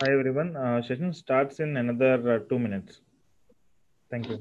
Hi everyone. Uh, session starts in another uh, two minutes. Thank you.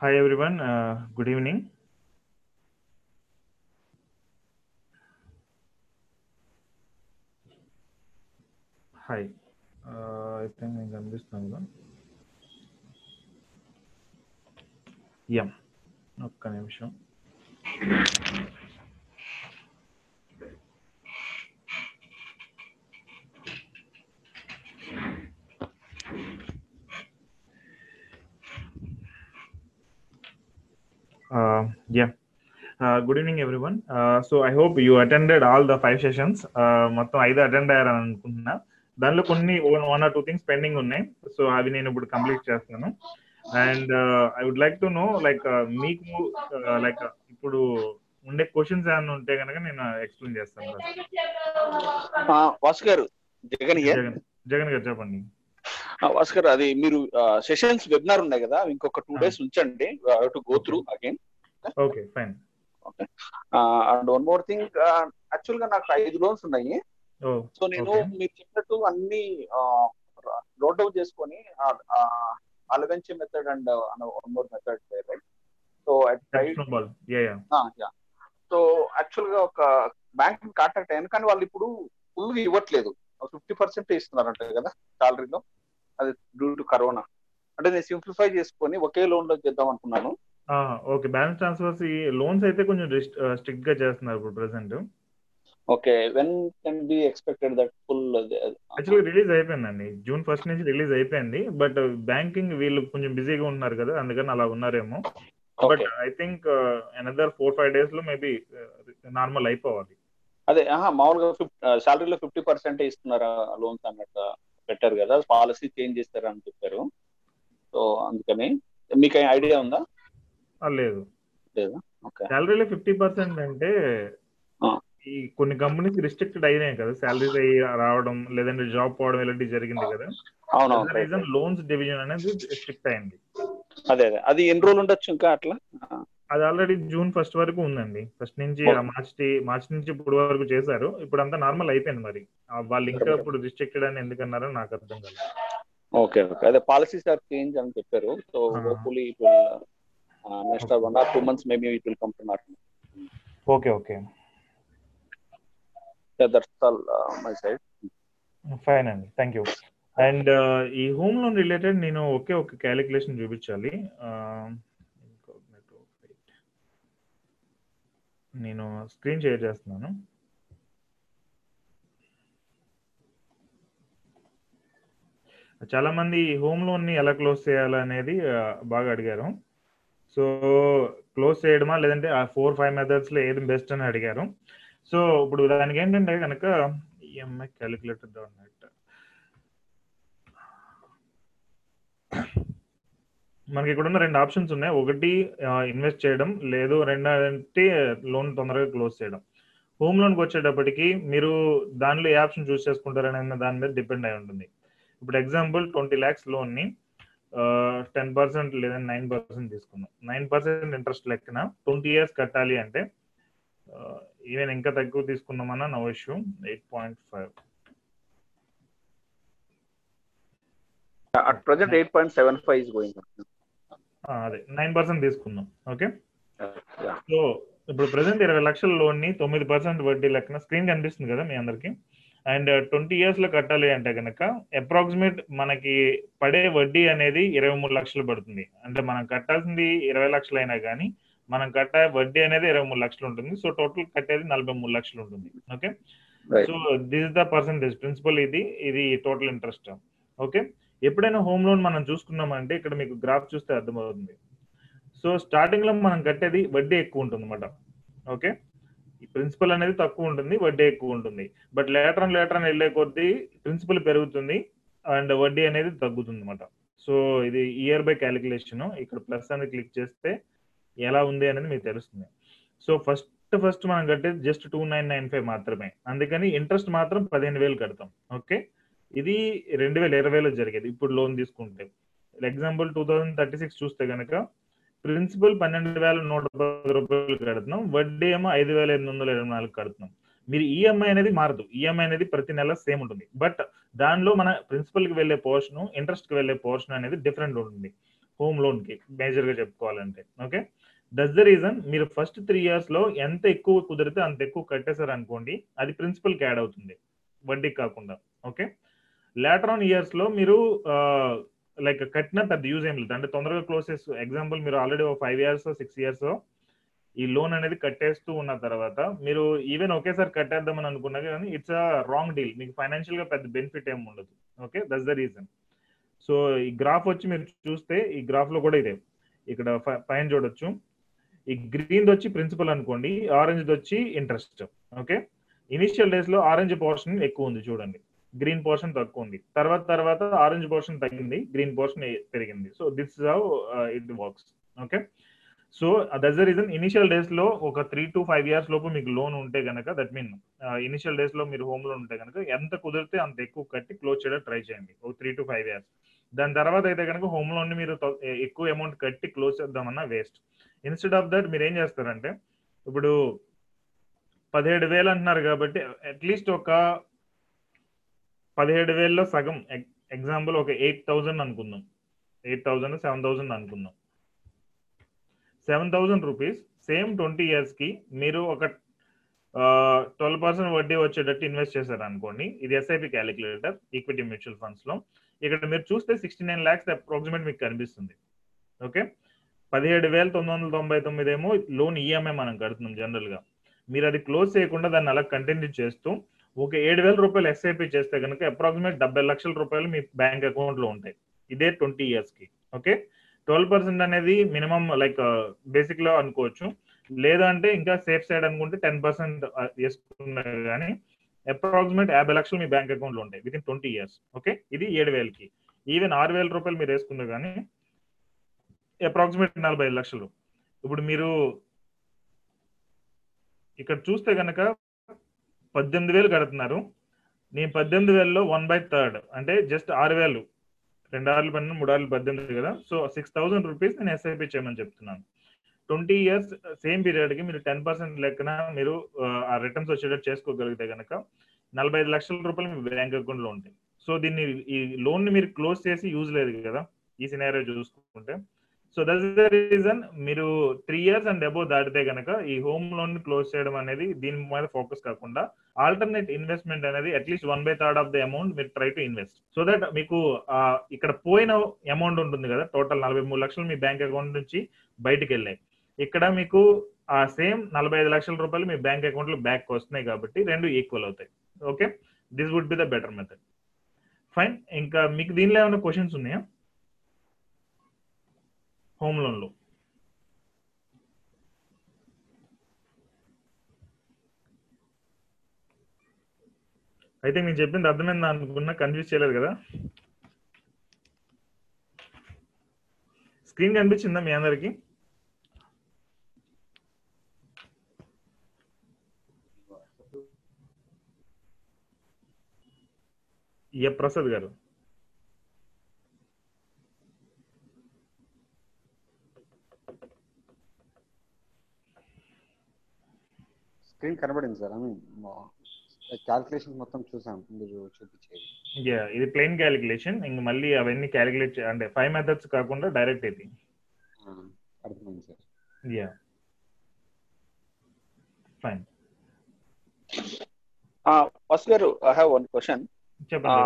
Hi, everyone. Uh, good evening. Hi. Uh, I think I can this number. Yeah. Okay, I'm sure. Uh, yeah. Uh, good evening, everyone. Uh, so I hope you attended all the five sessions. Uh, మొత్తం ఐదు attend అయ్యారని అనుకుంటున్నా దానిలో కొన్ని one or two things pending ఉన్నాయి so అవి నేను ఇప్పుడు కంప్లీట్ చేస్తాను and I would like to know like మీకు లైక్ ఇప్పుడు ఉండే క్వశ్చన్స్ ఏమైనా ఉంటే కనుక నేను ఎక్స్ప్లెయిన్ చేస్తాను. జగన్ జగన్ గారు చెప్పండి గారు అది మీరు సెషన్స్ వెబినార్ ఉన్నాయి కదా ఇంకొక టూ. డేస్ ఉంచండి to go through again okay fine and one more thing యాక్చువల్గా నాకు ఐదు లోన్స్ ఉన్నాయి. సో నేను Okay. మీరు చెప్పినట్టు అన్ని నోట్ డౌన్ చేసుకొని అలవెన్సీ method and one more method right so so యాక్చువల్గా ఒక బ్యాంక్ కాంటాక్ట్ అయ్యాను కానీ వాళ్ళు ఇప్పుడు ఫుల్ ఇవ్వట్లేదు. ఫిఫ్టీ పర్సెంట్ ఇస్తున్నారంట కదా సాలరీలో అది డ్యూ టు కరోనా అంటే నేను సింప్లిఫై చేసుకొని ఒకే లోన్లో చేద్దాం అనుకున్నాను. ఓకే. బ్యాలెన్స్ ట్రాన్స్ఫర్స్ ఈ లోన్స్ అయితే కొంచెం స్ట్రిక్ట్గా చేస్తున్నారు ఇప్పుడు present okay. When can be expected that full యాక్చువల్గా రిలీజ్ అయిపోయిందండి. జూన్ ఫస్ట్ నుంచి రిలీజ్ అయిపోయింది. బట్ బ్యాంకింగ్ వీళ్ళు కొంచెం బిజీగా ఉన్నారు కదా అందుకని అలా ఉన్నారేమో. But I think another four five డేస్లో మేబీ నార్మల్ అయిపోవాలి. అదే మామూలుగా సాలరీలో ఫిఫ్టీ పర్సెంట్ ఇస్తున్నారా లోన్స్ అన్నట్టు? పెట్టారు కదా పాలసీ చేంజ్ చేస్తారా అని చెప్పారు. సో అందుకని మీకు ఐడియా ఉందా? లేదు. లేదా? ఓకే. శాలరీలో ఫిఫ్టీ పర్సెంట్ అంటే. ఈ కొన్ని కంపెనీస్ రిస్ట్రిక్టెడ్ అయినాయి కదా అయ్యి రావడం లేదంటే జాబ్ పోవడం ఇలాంటివి జరిగింది కదా. లోన్స్ డివిజన్ అనేది స్ట్రిక్ట్ అయింది. అదే అదే. అది ఎన్ని రోజులు ఉండొచ్చు ఇంకా అట్లా? అది ఆల్రెడీ జూన్ ఫస్ట్ వరకు ఉందండి. ఫస్ట్ నుంచి. మార్చ్ మార్చ్ నుంచి ఇప్పుడు వరకు చేశారు. ఇప్పుడు అంతా నార్మల్ అయిపోయింది మరి. వాళ్ళు ఇంకా ఇప్పుడు రిస్ట్రిక్టెడ్ అని ఎందుకన్నారో నాకు అర్థం కాలేదు. Okay okay. అదే పాలసీస్ ఆర్ చేంజ్ అని చెప్పారు. So. Hopefully it will next one or two months maybe it will come to not okay okay. That's all my side fine అండి. థ్యాంక్ యూ అండ్ ఈ home loan related నేను ఒకే ఒక calculation చూపించాలి Uh, నేను screen share చేస్తున్నాను. చాలా మంది హోమ్ లోన్ని ఎలా క్లోజ్ చేయాలనేది బాగా అడిగారు. సో క్లోజ్ చేయడమా లేదంటే ఆ ఫోర్ ఫైవ్ మెథడ్స్లో ఏది బెస్ట్ అని అడిగారు. సో ఇప్పుడు దానికి ఏంటంటే కనుక ఈఎంఐ క్యాలిక్యులేటర్ అన్నట్టు మనకి ఇక్కడ ఉన్న రెండు ఆప్షన్స్ ఉన్నాయి. ఒకటి ఇన్వెస్ట్ చేయడం లేదు రెండంటే లోన్ తొందరగా క్లోజ్ చేయడం. హోమ్ లోన్కి వచ్చేటప్పటికి మీరు దానిలో ఏ ఆప్షన్ చూస్ చేసుకుంటారనే దాని మీద డిపెండ్ అయి ఉంటుంది. ఇప్పుడు ఎగ్జాంపుల్ ట్వంటీ ల్యాక్స్ లోన్ని టెన్ పర్సెంట్ లేదా నైన్ పర్సెంట్ తీసుకున్నాం నైన్ పర్సెంట్ ఇంట్రెస్ట్ లెక్కన ట్వంటీ ఇయర్స్ కట్టాలి అంటే ఈవెన్ ఇంకా తక్కువ తీసుకున్నామన్నా no issue eight point five at present eight point seven five is going అదే నైన్ పర్సెంట్ తీసుకుందాం ఓకే? సో ఇప్పుడు ప్రజెంట్ ఇరవై లక్షల లోన్ని తొమ్మిది పర్సెంట్ వడ్డీ లెక్కన స్క్రీన్ కనిపిస్తుంది కదా మీ అందరికి. అండ్ ట్వంటీ ఇయర్స్లో కట్టాలి అంటే కనుక అప్రాక్సిమేట్ మనకి పడే వడ్డీ అనేది ఇరవై మూడు లక్షలు పడుతుంది. అంటే మనం కట్టాల్సింది ఇరవై లక్షలు అయినా కానీ మనం కట్టే వడ్డీ అనేది ఇరవై మూడు లక్షలు ఉంటుంది. సో టోటల్ కట్టేది నలభై మూడు లక్షలు ఉంటుంది okay? So this is the percentage principal ఇది ఇది టోటల్ ఇంట్రెస్ట్ ఓకే? ఎప్పుడైనా హోమ్ లోన్ మనం చూసుకున్నామంటే ఇక్కడ మీకు గ్రాఫ్ చూస్తే అర్థమవుతుంది. సో స్టార్టింగ్లో మనం కట్టేది వడ్డీ ఎక్కువ ఉంటుంది అనమాట ఓకే ప్రిన్సిపల్ అనేది తక్కువ ఉంటుంది వడ్డీ ఎక్కువ ఉంటుంది. బట్ లేటర్ అండ్ లేటర్ అని వెళ్ళే కొద్దీ ప్రిన్సిపల్ పెరుగుతుంది అండ్ వడ్డీ అనేది తగ్గుతుంది అనమాట సో ఇది ఇయర్ బై క్యాలిక్యులేషన్ ఇక్కడ ప్లస్ అనేది క్లిక్ చేస్తే ఎలా ఉంది అనేది మీకు తెలుస్తుంది. సో ఫస్ట్ ఫస్ట్ మనం కట్టేది just two nine nine five మాత్రమే. అందుకని ఇంట్రెస్ట్ మాత్రం పదిహేను వేలు కడతాం. ఓకే? ఇది రెండు వేల ఇరవైలో జరిగేది. ఇప్పుడు లోన్ తీసుకుంటే. Example two thousand thirty six చూస్తే కనుక ప్రిన్సిపల్ పన్నెండు వేల నూట పది రూపాయలు కడుతున్నాం. వడ్డీ ఏమో ఐదు వేల ఎనిమిది వందల ఇరవై నాలుగు కడుతున్నాం. మీరు ఈఎంఐ అనేది మారదు. ఈఎంఐ అనేది ప్రతి నెల సేమ్ ఉంటుంది. బట్ దానిలో మన ప్రిన్సిపల్కి వెళ్ళే పోర్షన్ ఇంట్రెస్ట్కి వెళ్ళే పోర్షన్ అనేది డిఫరెంట్ ఉంటుంది. హోమ్ లోన్కి మేజర్గా చెప్పుకోవాలంటే. ఓకే దట్స్ ద రీజన్ మీరు ఫస్ట్ త్రీ ఇయర్స్లో ఎంత ఎక్కువ కుదిరితే అంత ఎక్కువ కట్టేశారు అనుకోండి అది ప్రిన్సిపల్కి యాడ్ అవుతుంది. వడ్డీ కాకుండా. ఓకే లేటర్ ఆన్ ఇయర్స్లో మీరు లైక్ కట్టిన పెద్ద యూజ్ ఏం లేదు. అంటే తొందరగా క్లోజ్ చేస్తూ ఎగ్జాంపుల్ మీరు already five years six years ఈ లోన్ అనేది కట్టేస్తూ ఉన్న తర్వాత మీరు ఈవెన్ ఒకేసారి కట్టేద్దామని అనుకున్నా కానీ ఇట్స్ అ రాంగ్ డీల్ మీకు ఫైనాన్షియల్గా పెద్ద బెనిఫిట్ ఏమి ఉండదు. Okay that's the reason so ఈ గ్రాఫ్ వచ్చి మీరు చూస్తే ఈ గ్రాఫ్లో కూడా ఇదే. ఇక్కడ పైన చూడొచ్చు. ఈ గ్రీన్ వచ్చి ప్రిన్సిపల్ అనుకోండి ఆరెంజ్ వచ్చి ఇంట్రెస్ట్ ఓకే ఇనిషియల్ డేస్లో ఆరెంజ్ పోర్షన్ ఎక్కువ ఉంది చూడండి. గ్రీన్ పోర్షన్ తక్కువ ఉంది తర్వాత తర్వాత ఆరెంజ్ పోర్షన్ తగ్గింది గ్రీన్ పోర్షన్ పెరిగింది. So this how it works okay so that's the reason initial డేస్లో ఒక త్రీ టు ఫైవ్ ఇయర్స్ లోపు మీకు లోన్ ఉంటే కనుక దట్ మీన్ ఇనిషియల్ డేస్లో మీరు హోమ్ లోన్ ఉంటే కనుక ఎంత కుదిరితే అంత ఎక్కువ కట్టి క్లోజ్ చేయడం ట్రై చేయండి. ఒక త్రీ టు ఫైవ్ ఇయర్స్ దాని తర్వాత అయితే కనుక హోమ్ లోన్ మీరు ఎక్కువ అమౌంట్ కట్టి క్లోజ్ చేద్దామన్నా వేస్ట్ ఇన్స్టెడ్ ఆఫ్ దట్ మీరు ఏం చేస్తారంటే ఇప్పుడు పదిహేడు వేలు అంటున్నారు కాబట్టి అట్లీస్ట్ ఒక పదిహేడు వేల్లో సగం ఎగ్జాంపుల్ ఒక ఎయిట్ థౌజండ్ అనుకుందాం. ఎయిట్ థౌజండ్ సెవెన్ థౌజండ్ అనుకుందాం. Seven thousand rupees same twenty ఇయర్స్కి మీరు ఒక ట్వెల్వ్ పర్సెంట్ వడ్డీ వచ్చేటట్టు ఇన్వెస్ట్ చేశారు అనుకోండి ఇది ఎస్ఐపి క్యాలిక్యులేటర్ ఈక్విటీ మ్యూచువల్ ఫండ్స్లో. ఇక్కడ మీరు చూస్తే సిక్స్టీ నైన్ ల్యాక్స్ అప్రాక్సిమేట్ మీకు కనిపిస్తుంది. ఓకే? పదిహేడు వేల తొమ్మిది వందల తొంభై తొమ్మిది ఏమో లోన్ ఈఎంఐ మనం కడుతున్నాం జనరల్గా. మీరు అది క్లోజ్ చేయకుండా దాన్ని అలా కంటిన్యూ చేస్తూ ఒక ఏడు వేల రూపాయలు ఎస్ఐపి చేస్తే కనుక అప్రాక్సిమేట్ డెబ్బై లక్షల రూపాయలు మీ బ్యాంక్ అకౌంట్లో ఉంటాయి. ఇదే ట్వంటీ ఇయర్స్కి ఓకే? ట్వెల్వ్ పర్సెంట్ అనేది మినిమం లైక్ బేసిక్లో అనుకోవచ్చు. లేదంటే ఇంకా సేఫ్ సైడ్ అనుకుంటే టెన్ పర్సెంట్ వేసుకున్నారు కానీ అప్రాక్సిమేట్ యాభై లక్షలు మీ బ్యాంక్ అకౌంట్లో ఉంటాయి within twenty years okay? ఇది ఏడు వేలకి ఈవెన్ ఆరు వేల రూపాయలు మీరు వేసుకున్నారు కానీ అప్రాక్సిమేట్ నలభై ఐదు లక్షలు. ఇప్పుడు మీరు ఇక్కడ చూస్తే కనుక పద్దెనిమిది వేలు కడుతున్నారు. నేను పద్దెనిమిది వేలలో వన్ బై థర్డ్ అంటే జస్ట్ ఆరు వేలు. రెండు ఆరులు పన్నెండు మూడు ఆరులు పద్దెనిమిది కదా. సో సిక్స్ థౌసండ్ రూపీస్ నేను ఎస్ఐపి చేయమని చెప్తున్నాను. ట్వంటీ ఇయర్స్ సేమ్ పీరియడ్కి మీరు టెన్ పర్సెంట్ లెక్కన మీరు ఆ రిటర్న్స్ వచ్చేటట్టు చేసుకోగలిగితే కనుక నలభై ఐదు లక్షల రూపాయలు మీ బ్యాంక్ అకౌంట్లో ఉంటాయి. సో దీన్ని ఈ లోన్ని మీరు క్లోజ్ చేసి యూజ్ లేదు కదా. ఈ సినారియో చూసుకుంటే. సో దట్స్ ద రీజన్ మీరు త్రీ ఇయర్స్ అండ్ అబోవ్ దాటితే కనుక ఈ హోమ్ లోన్ క్లోజ్ చేయడం అనేది దీని మీద ఫోకస్ కాకుండా ఆల్టర్నేట్ ఇన్వెస్ట్మెంట్ అనేది at least one by third of the amount మీరు try to invest so that మీకు ఇక్కడ పోయిన అమౌంట్ ఉంటుంది కదా టోటల్ నలభై మూడు లక్షలు మీ బ్యాంక్ అకౌంట్ నుంచి బయటకు వెళ్ళాయి. ఇక్కడ మీకు ఆ సేమ్ నలభై ఐదు లక్షల రూపాయలు మీ బ్యాంక్ అకౌంట్లో బ్యాక్ వస్తున్నాయి కాబట్టి రెండు ఈక్వల్ అవుతాయి. Okay this would be the better method fine ఇంకా మీకు దీనిలో ఏమైనా క్వశ్చన్స్ ఉన్నాయా? హోమ్ లోన్లో అయితే నేను చెప్పింది అర్థమైంది అనుకున్నా కన్ఫ్యూజ్ చేయలేదు కదా? స్క్రీన్ కనిపించిందా మీ అందరికి? ఏ ప్రసాద్ గారు? స్క్రీన్ కనబడింది సార్. ఐ మీన్ క్యాల్కులేషన్ మొత్తం చూసాం. మీరు చూపించేది. యా ఇది ప్లెయిన్ క్యాలిక్యులేషన్. ఇంక మళ్ళీ అవన్నీ క్యాలిక్యులేట్ అంటే ఫైవ్ మెథడ్స్ కాకుండా డైరెక్ట్ ఇది. అర్థమైంది సార్. యా ఫైన్ ఫస్ట్ గారు ఐ హావ్ వన్ క్వశ్చన్ చెప్పండి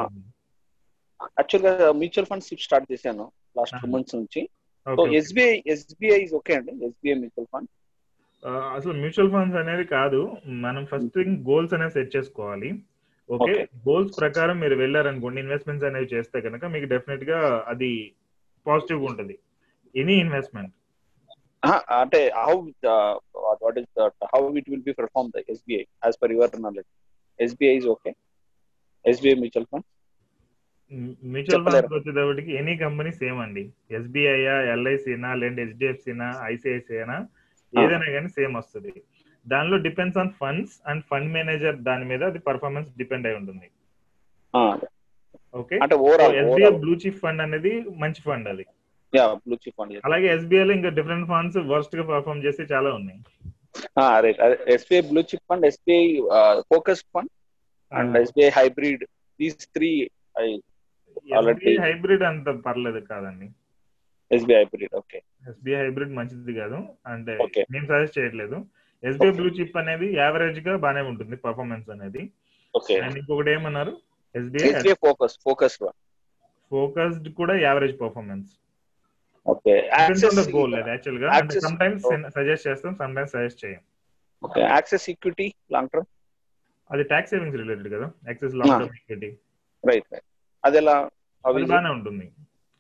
యాక్చువల్గా మ్యూచువల్ ఫండ్స్ స్టార్ట్ చేశాను లాస్ట్ టూ. మంత్స్ నుంచి. So SBI SBI is okay అండి? ఎస్బీఐ మ్యూచువల్ ఫండ్ అసలు మ్యూచువల్ ఫండ్స్ అనేది కాదు. మనం ఫస్ట్ థింగ్ గోల్స్ అనేవి సెట్ చేసుకోవాలి. ఓకే. గోల్స్ ప్రకారం మీరు వెళ్ళారనుకోండి ఇన్వెస్ట్మెంట్స్ అనేవి చేస్తే కనుక మీకు డెఫినెట్గా అది పాజిటివ్గా ఉంటుంది. Any investment. అంటే how what is how it will be perform the SBI as per your knowledge? SBI is okay? SBI mutual fund? Mutual. Funds వచ్చేటప్పటికి ఎనీ కంపెనీ సేమ్ అండి. ఎస్బీఐ ఎల్ఐసినా లేదంటే హెచ్డిఎఫ్సినా ఐసిఐసిఐనా ఏదైనా కానీ సేమ్ వస్తుంది. దానిలో depends on funds and fund manager దాని మీద అది పర్ఫార్మెన్స్ డిపెండ్ అయి ఉంటుంది. Okay SBI blue chip fund అనేది మంచి ఫండ్ అది. అలాగే ఎస్బీఐ లో ఇంకా డిఫరెంట్ ఫండ్స్ వర్స్ట్గా పర్ఫార్మ్ చేస్తే చాలా ఉన్నాయి. SBI blue chip fund SBI focused fund and SBI hybrid these three hybrid అంత పర్లేదు కాదండి. SBI hybrid okay SBI hybrid మంచిది కాదు. అంటే. మేము సజెస్ట్ చేయట్లేదు. ఎస్బీఐ. బ్లూ చిప్ అనేది యావరేజ్గా బానే ఉంటుంది పర్ఫార్మెన్స్ అనేది. అండ్ ఇంకొకటి ఏమన్నారు? ఎస్బీఐ ఎస్బీఐ ఫోకస్ ఫోకస్డ్ కూడా యావరేజ్ పర్ఫార్మెన్స్ ఓకే గోల్ అది యాక్చువల్గా. సమ్ టైమ్స్ సజెస్ట్ చేస్తాం సమ్ టైమ్స్ సజెస్ట్ చేయం. Okay axis equity long term అది ట్యాక్స్ సేవింగ్స్ రిలేటెడ్ కదా. Axis long. Term equity right right అది బాగానే ఉంటుంది.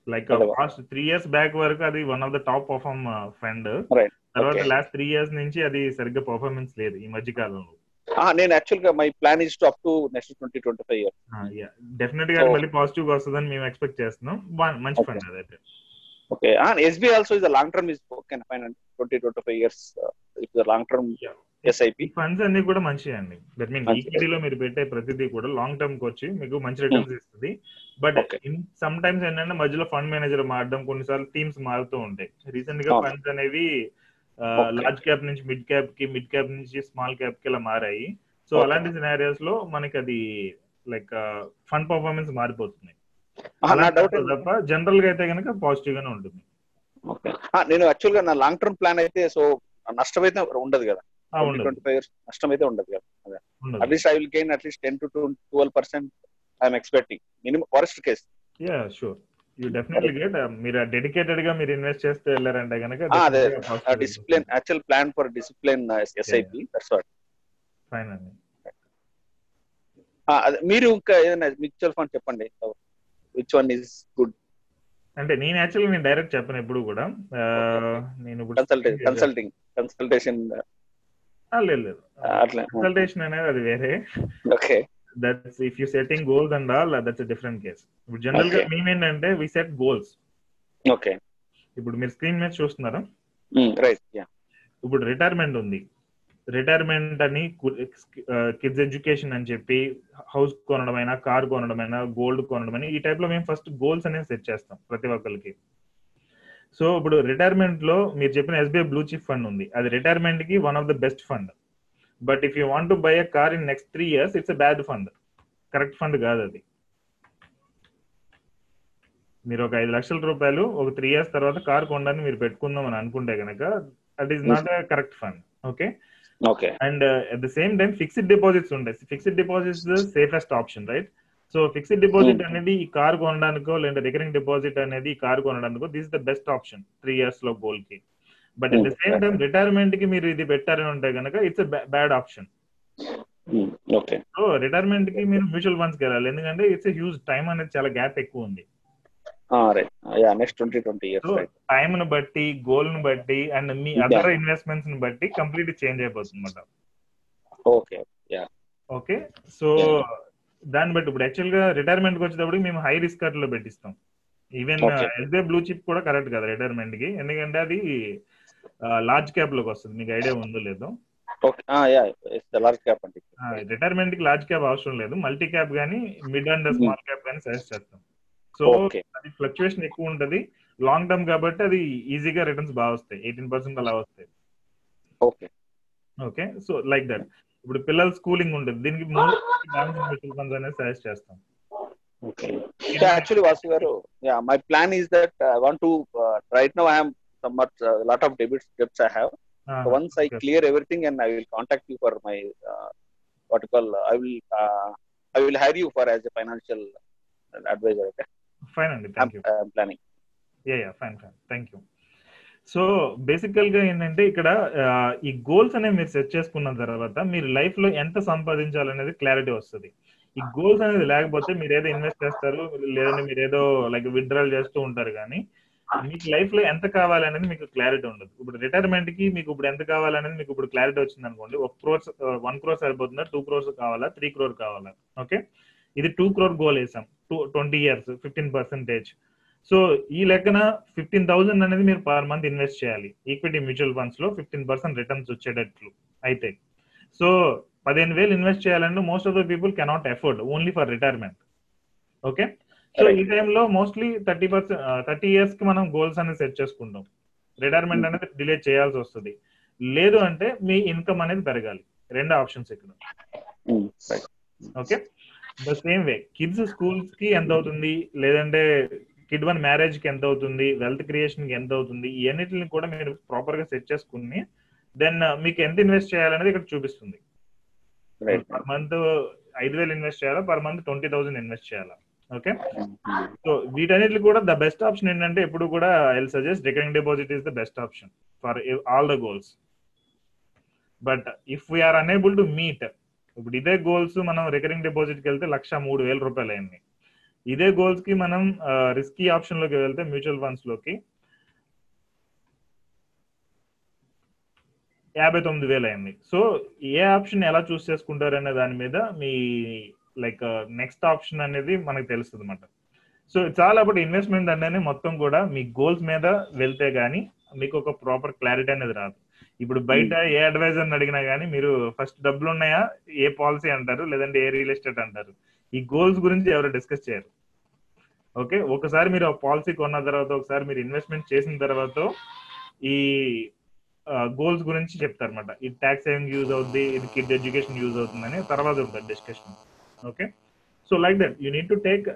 Like. Last three years back వరకు అది one of the top perform fund Right. తర్వాత. లాస్ట్ త్రీ ఇయర్స్ నుంచి అది సరిగ్గా పర్ఫార్మెన్స్ లేదు ఈ మధ్య కాలంలో నేను యాక్చువల్గా my plan is to up to next twenty twenty five years డెఫినెట్గా. మళ్ళీ పాజిటివ్గా వస్తుందని మేము ఎక్స్పెక్ట్ చేస్తున్నాం మంచి. ఫండ్ అదైతే okay SBI also is long term is okay fine twenty twenty five years is long term. SIP funds అన్ని కూడా మంచి అండి. That mean. ఈక్విటీలో మీరు పెట్టే ప్రతిదీ కూడా లాంగ్ టర్మ్కి వచ్చి మీకు మంచి రిటర్న్స్ ఇస్తుంది. బట్. సమ్ టైమ్స్ ఏంటంటే మధ్యలో ఫండ్ మేనేజర్ మారడం కొన్నిసార్లు టీమ్స్ మారుతూ ఉంటాయి. రీసెంట్గా. ఫండ్స్ అనేవి. లార్జ్ క్యాప్ నుంచి మిడ్ క్యాప్కి మిడ్ క్యాప్ నుంచి స్మాల్ క్యాప్కి ఇలా మారాయి. సో. అలాంటి సినారియోస్లో మనకి అది లైక్ ఫండ్ పర్ఫార్మెన్స్ మారిపోతుంది తప్ప జనరల్గా అయితే కనుక పాజిటివ్ గానే ఉంటుంది. నేను యాక్చువల్గా నా లాంగ్ టర్మ్ ప్లాన్ అయితే సో నష్టం అయితే ఉండదు కదా. ట్వంటీ ఫైవ్ ఇయర్స్ నష్టం అయితే ఉండదు కదా. At least I will gain at least ten to twelve percent I'm expecting minimum worst case yeah sure you definitely get మీరు డెడికేటెడ్గా మీరు ఇన్వెస్ట్ చేస్తే వెళ్ళారంటే కనుక అదే. Discipline actual plan for discipline SIP that's what fine అండి. మీరు ఇంకా ఏదైనా మ్యూచువల్ ఫండ్ చెప్పండి. విచ్ వన్ ఇస్ గుడ్ అంటే నేను యాక్చువల్లీ నేను డైరెక్ట్ చెప్పను ఎప్పుడు కూడా. నేను కన్సల్టేషన్ కన్సల్టింగ్ కన్సల్టేషన్ లేదు లేదు. కన్సల్టేషన్ అనేది అది వేరే. Okay. That's if you setting goals and all that's different case ఇప్పుడు జనరల్గా Okay. మేమేంటంటే వి సెట్ గోల్స్ ఓకే. ఇప్పుడు మీరు స్క్రీన్ మీద చూస్తున్నారా? రైట్ యా ఇప్పుడు రిటైర్మెంట్ ఉంది. రిటైర్మెంట్ అని కిడ్స్ ఎడ్యుకేషన్ అని చెప్పి హౌస్ కొనడమైనా కార్ కొనడమైనా గోల్డ్ కొనడమైనా ఈ టైప్లో మేము ఫస్ట్ గోల్స్ అనేది సెట్ చేస్తాం ప్రతి ఒక్కరికి సో ఇప్పుడు రిటైర్మెంట్లో మీరు చెప్పిన ఎస్బీఐ బ్లూ చిప్ ఫండ్ ఉంది. అది రిటైర్మెంట్కి one of the best fund but if you want to buy a car in next three years it's a bad fund correct fund కాదు అది. మీరు ఒక ఐదు లక్షల రూపాయలు ఒక త్రీ ఇయర్స్ తర్వాత కార్ కొనడానికి మీరు పెట్టుకుందాం అని అనుకుంటే కనుక that is not a correct fund okay okay and at the same time fixed deposits ఉంటాయి fixed deposits safest option right so fixed deposit Hmm. అనేది ఈ కార్ కొనడానికో లేదా రికరింగ్ డిపాజిట్ అనేది ఈ car కొనడానికో this the best option three ఇయర్స్లో గోల్కి. But at the. Same time రిటైర్మెంట్కి మీరు ఇది పెట్టారని ఉంటే కనుక ఇట్స్ బ్యాడ్ ఆప్షన్ సో రిటైర్మెంట్కి మీరు మ్యూచువల్ ఫండ్స్కి వెళ్ళాలి. ఎందుకంటే ఇట్స్ హ్యూజ్ టైం అనేది చాలా గ్యాప్ ఎక్కువ ఉంది. Next twenty twenty years time ను బట్టి గోల్ను బట్టి అండ్ మీ. అదర్ ఇన్వెస్ట్మెంట్స్ని బట్టి కంప్లీట్ చేంజ్ అయిపోతుంది అనమాట ఓకే ఓకే సో. దాన్ని బట్టి ఇప్పుడు యాక్చువల్గా రిటైర్మెంట్కి వచ్చేటప్పుడు మేము హై రిస్క్లో పెట్టిస్తాం. ఈవెన్. ఎస్బీఐ బ్లూ చిప్ కూడా కరెక్ట్ కదా రిటైర్మెంట్కి. ఎందుకంటే అది లార్జ్ క్యాప్లోకి వస్తుంది. మీకు ఐడియా ఉందో లేదో. రిటైర్మెంట్కి లార్జ్ క్యాప్ అవసరం లేదు. మల్టీ క్యాప్ గానీ మిడ్ అండ్. స్మాల్ క్యాప్ గానీ సజెస్ట్ చేస్తాం. సో అది ఫ్లక్చుయేషన్ ఎక్కువ ఉంటది. లాంగ్ టర్మ్ కాబట్టి అది ఈజీగా రిటర్న్స్ బాగా వస్తాయి. ఎయిటీన్ పర్సెంట్ అలా వస్తాయి. Okay okay so like that ఇప్పుడు పిల్లల స్కూలింగ్ ఉంటుంది దీనికి బ్యాలెన్స్ మ్యూచువల్ ఫండ్స్ అనేది సజెస్ట్ చేస్తాం Okay. Yeah, actually, Vasu garu, yeah, my plan is that uh, I want to uh, right now I am somewhat uh, lot of debits debts I have. So once I okay. clear everything and I will contact you for my uh, what you call I will uh, I will hire you for as a financial advisor. Okay, fine అండి I'm, thank you I'm planning. Yeah yeah fine fine thank you so బేసికల్గా ఏంటంటే ఇక్కడ ఈ goals అనేవి మీరు set చేసుకున్న తర్వాత మీరు లైఫ్లో ఎంత సంపాదించాలనేది క్లారిటీ వస్తుంది. ఈ గోల్స్ అనేది లేకపోతే మీరు ఏదో ఇన్వెస్ట్ చేస్తారు లేదంటే మీరు ఏదో లైక్ విత్డ్రాల్ చేస్తూ ఉంటారు కానీ మీకు లైఫ్లో ఎంత కావాలనేది మీకు క్లారిటీ ఉండదు. ఇప్పుడు రిటైర్మెంట్కి మీకు ఇప్పుడు ఎంత కావాలనేది మీకు ఇప్పుడు క్లారిటీ వచ్చింది అనుకోండి ఒక క్రోర్స్ వన్ క్రోర్ సరిపోతుందా టూ క్రోర్స్ కావాలా త్రీ క్రోర్ కావాలా? ఓకే? ఇది టూ క్రోర్ గోల్ వేసాం. Two twenty years fifteen percentage. So ఈ లెక్కన ఫిఫ్టీన్ థౌసండ్ అనేది మీరు పర్ మంత్ ఇన్వెస్ట్ చేయాలి. ఈక్విటీ మ్యూచువల్ ఫండ్స్లో ఫిఫ్టీన్ పర్సెంట్ రిటర్న్స్ వచ్చేటట్లు అయితే. సో పదిహేను వేలు ఇన్వెస్ట్ చేయాలంటే most of the people cannot afford only for retirement okay so ఈ టైంలో మోస్ట్లీ థర్టీ పర్సెంట్ థర్టీ ఇయర్స్కి మనం గోల్స్ అనేది సెట్ చేసుకుంటాం. రిటైర్మెంట్ అనేది డిలే చేయాల్సి వస్తుంది. లేదు అంటే మీ ఇన్కమ్ అనేది పెరగాలి. రెండు ఆప్షన్స్ ఇక్కడ. Okay the same way kids స్కూల్స్కి ఎంత అవుతుంది? లేదంటే కిడ్ వన్ మ్యారేజ్కి ఎంత అవుతుంది వెల్త్ క్రియేషన్కి ఎంత అవుతుంది ఇవన్నిటిని కూడా మీరు ప్రాపర్గా సెట్ చేసుకుని దెన్ మీకు ఎంత ఇన్వెస్ట్ చేయాలనేది ఇక్కడ చూపిస్తుంది. పర్ మంత్ ఐదు వేలు ఇన్వెస్ట్ చేయాలా per month twenty thousand invest చేయాలా ఓకే. సో వీటన్నిటి కూడా ద బెస్ట్ ఆప్షన్ ఏంటంటే ఎప్పుడు కూడా I suggest recurring deposit is the best option for all the goals but if we are unable to meet ఇప్పుడు ఇదే గోల్స్ మనం రికరింగ్ డిపాజిట్కి వెళ్తే లక్ష మూడు వేల రూపాయలు అయింది ఇదే గోల్స్కి మనం రిస్కీ ఆప్షన్లోకి వెళ్తే మ్యూచువల్ ఫండ్స్లోకి యాభై తొమ్మిది వేలు అయింది. సో ఏ ఆప్షన్ ఎలా చూస్ చేసుకుంటారు అనే దాని మీద మీ లైక్ నెక్స్ట్ ఆప్షన్ అనేది మనకు తెలుస్తుంది అనమాట సో చాలా అప్పుడు ఇన్వెస్ట్మెంట్ అనేది మొత్తం కూడా మీ గోల్స్ మీద వెళ్తే గానీ మీకు ఒక ప్రాపర్ క్లారిటీ అనేది రాదు. ఇప్పుడు బయట ఏ అడ్వైజర్ అడిగినా గానీ మీరు ఫస్ట్ డబ్బులు ఉన్నాయా ఏ పాలసీ అంటారు? లేదంటే ఏ రియల్ ఎస్టేట్ అంటారు? ఈ గోల్స్ గురించి ఎవరు డిస్కస్ చేయరు. ఓకే ఒకసారి మీరు ఆ పాలసీ కొన్న తర్వాత ఒకసారి మీరు ఇన్వెస్ట్మెంట్ చేసిన తర్వాత ఈ గోల్స్ గురించి చెప్తారన్నమాట. ఇది ట్యాక్స్ సేవింగ్ యూజ్ అవుద్ది ఇది కిడ్ ఎడ్యుకేషన్ యూజ్ అవుతుందని తర్వాత ఉంటుంది discussion okay so like that you need to take